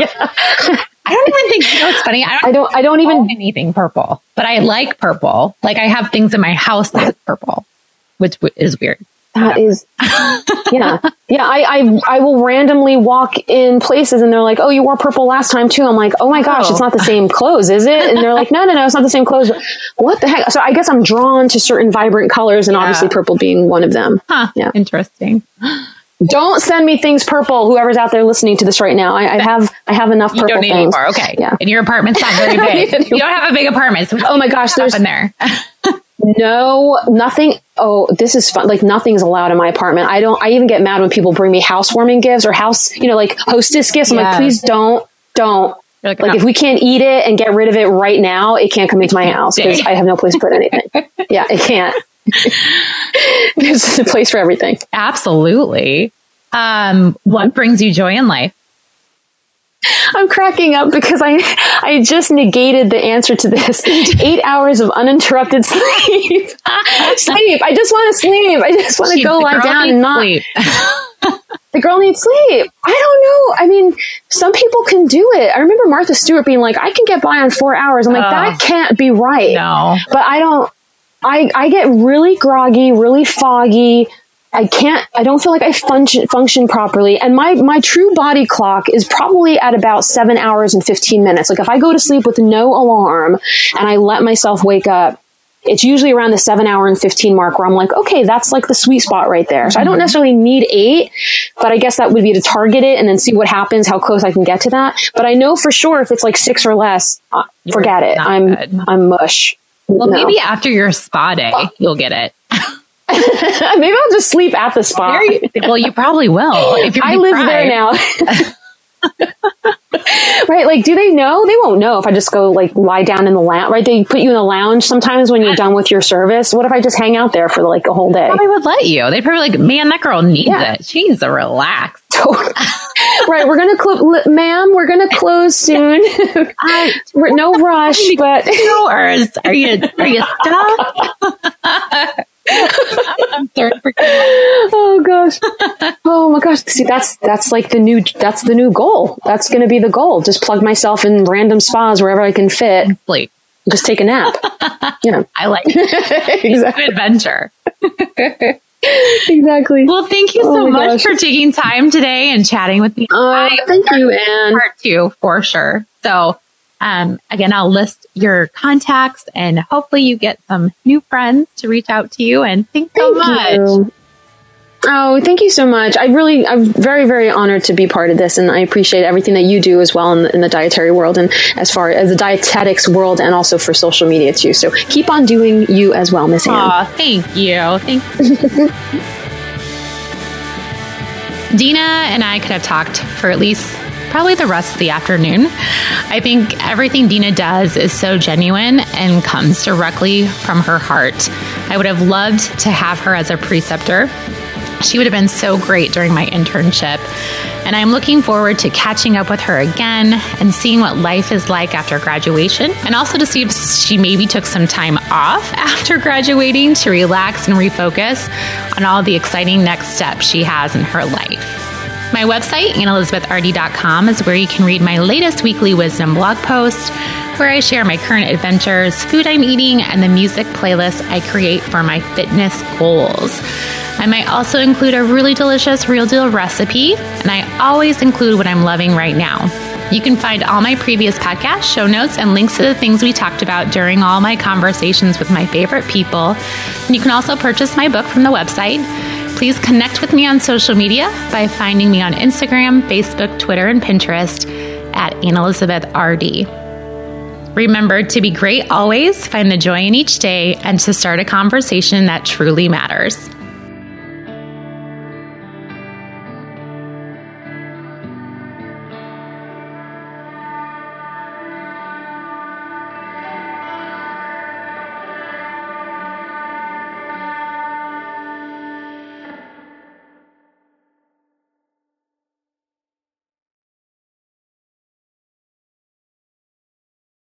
[SPEAKER 1] I don't even think you know it's funny. I don't,
[SPEAKER 2] I don't. I don't even.
[SPEAKER 1] anything purple, but I like purple. Like I have things in my house that's purple, which is weird.
[SPEAKER 2] That is, yeah, yeah. I, I I will randomly walk in places and they're like, "Oh, you wore purple last time too." I'm like, "Oh my gosh,
[SPEAKER 1] Oh.
[SPEAKER 2] it's not the same clothes, is it?" And they're like, "No, no, no, it's not the same clothes." What the heck? So I guess I'm drawn to certain vibrant colors, and obviously purple being one of them.
[SPEAKER 1] Huh.
[SPEAKER 2] Yeah.
[SPEAKER 1] Interesting.
[SPEAKER 2] Don't send me things purple. Whoever's out there listening to this right now, I, I have I have enough
[SPEAKER 1] You
[SPEAKER 2] purple
[SPEAKER 1] don't need
[SPEAKER 2] things.
[SPEAKER 1] anymore. Okay.
[SPEAKER 2] Yeah.
[SPEAKER 1] And your apartment's not very big. you don't have a big apartment. So
[SPEAKER 2] Oh my gosh, there's
[SPEAKER 1] in there.
[SPEAKER 2] No, nothing. Oh, this is fun. Like nothing's allowed in my apartment. I don't, I even get mad when people bring me housewarming gifts or house, you know, like hostess gifts. I'm like, please don't, don't.
[SPEAKER 1] You're like,
[SPEAKER 2] Like
[SPEAKER 1] "No."
[SPEAKER 2] if we can't eat it and get rid of it right now, it can't come into my house because I have no place to put anything. yeah, it can't. There's a place for everything.
[SPEAKER 1] Absolutely. Um, what brings you joy in life?
[SPEAKER 2] I'm cracking up because I I just negated the answer to this. Eight hours of uninterrupted sleep. sleep. I just want to sleep. I just want to go lie down and not sleep. the girl needs sleep. I don't know. I mean, some people can do it. I remember Martha Stewart being like, I can get by on four hours. I'm like, that can't be right.
[SPEAKER 1] No.
[SPEAKER 2] But I don't I I get really groggy, really foggy. I can't, I don't feel like I function, function properly. And my, my true body clock is probably at about seven hours and 15 minutes. Like if I go to sleep with no alarm and I let myself wake up, it's usually around the seven hour and 15 mark where I'm like, okay, that's like the sweet spot right there. So I don't mm-hmm. necessarily need eight, but I guess that would be to target it and then see what happens, how close I can get to that. But I know for sure if it's like six or less, uh, forget it. I'm, good. I'm mush.
[SPEAKER 1] Well, no. maybe after your spa day, you'll get it.
[SPEAKER 2] Maybe I'll just sleep at the spa.
[SPEAKER 1] well, you probably will.
[SPEAKER 2] If you're I live there now. right? Like, do they know? They won't know if I just go like lie down in the lounge. Right? They put you in the lounge sometimes when you're done with your service. What if I just hang out there for like a whole day?
[SPEAKER 1] They would let you. They probably like, man, that girl needs yeah. it. She needs to relax.
[SPEAKER 2] Totally. right. We're gonna close, ma'am. We're gonna close soon. Uh, I, no rush, but.
[SPEAKER 1] Are you are you stuck?
[SPEAKER 2] I'm third Oh gosh. Oh my gosh. See, that's that's like the new that's the new goal. That's going to be the goal. Just plug myself in random spas wherever I can fit.
[SPEAKER 1] Sleep.
[SPEAKER 2] Just take a nap. You know.
[SPEAKER 1] I like it. exactly. adventure.
[SPEAKER 2] exactly.
[SPEAKER 1] Well, thank you so oh much gosh. for taking time today and chatting with me.
[SPEAKER 2] Uh, thank you, Anne.
[SPEAKER 1] Part two for sure. So um, again, I'll list your contacts and hopefully you get some new friends to reach out to you. And thanks so much. You.
[SPEAKER 2] Oh, thank you so much. I really, I'm very, very honored to be part of this, and I appreciate everything that you do as well in the, in the dietary world, and as far as the dietetics world, and also for social media too. So keep on doing you as well, Miss Anne.
[SPEAKER 1] Aw, thank you. Thank you. Dina and I could have talked for at least probably the rest of the afternoon. I think everything Dina does is so genuine and comes directly from her heart. I would have loved to have her as a preceptor. She would have been so great during my internship. And I'm looking forward to catching up with her again and seeing what life is like after graduation, and also to see if she maybe took some time off after graduating to relax and refocus on all the exciting next steps she has in her life. My website, AnnElizabethRD.com, is where you can read my latest weekly wisdom blog post, where I share my current adventures, food I'm eating, and the music playlist I create for my fitness goals. I might also include a really delicious real deal recipe, and I always include what I'm loving right now. You can find all my previous podcast show notes and links to the things we talked about during all my conversations with my favorite people. And you can also purchase my book from the website. Please connect with me on social media by finding me on Instagram, Facebook, Twitter, and Pinterest at Anne Elizabeth RD. Remember to be great always, find the joy in each day, and to start a conversation that truly matters.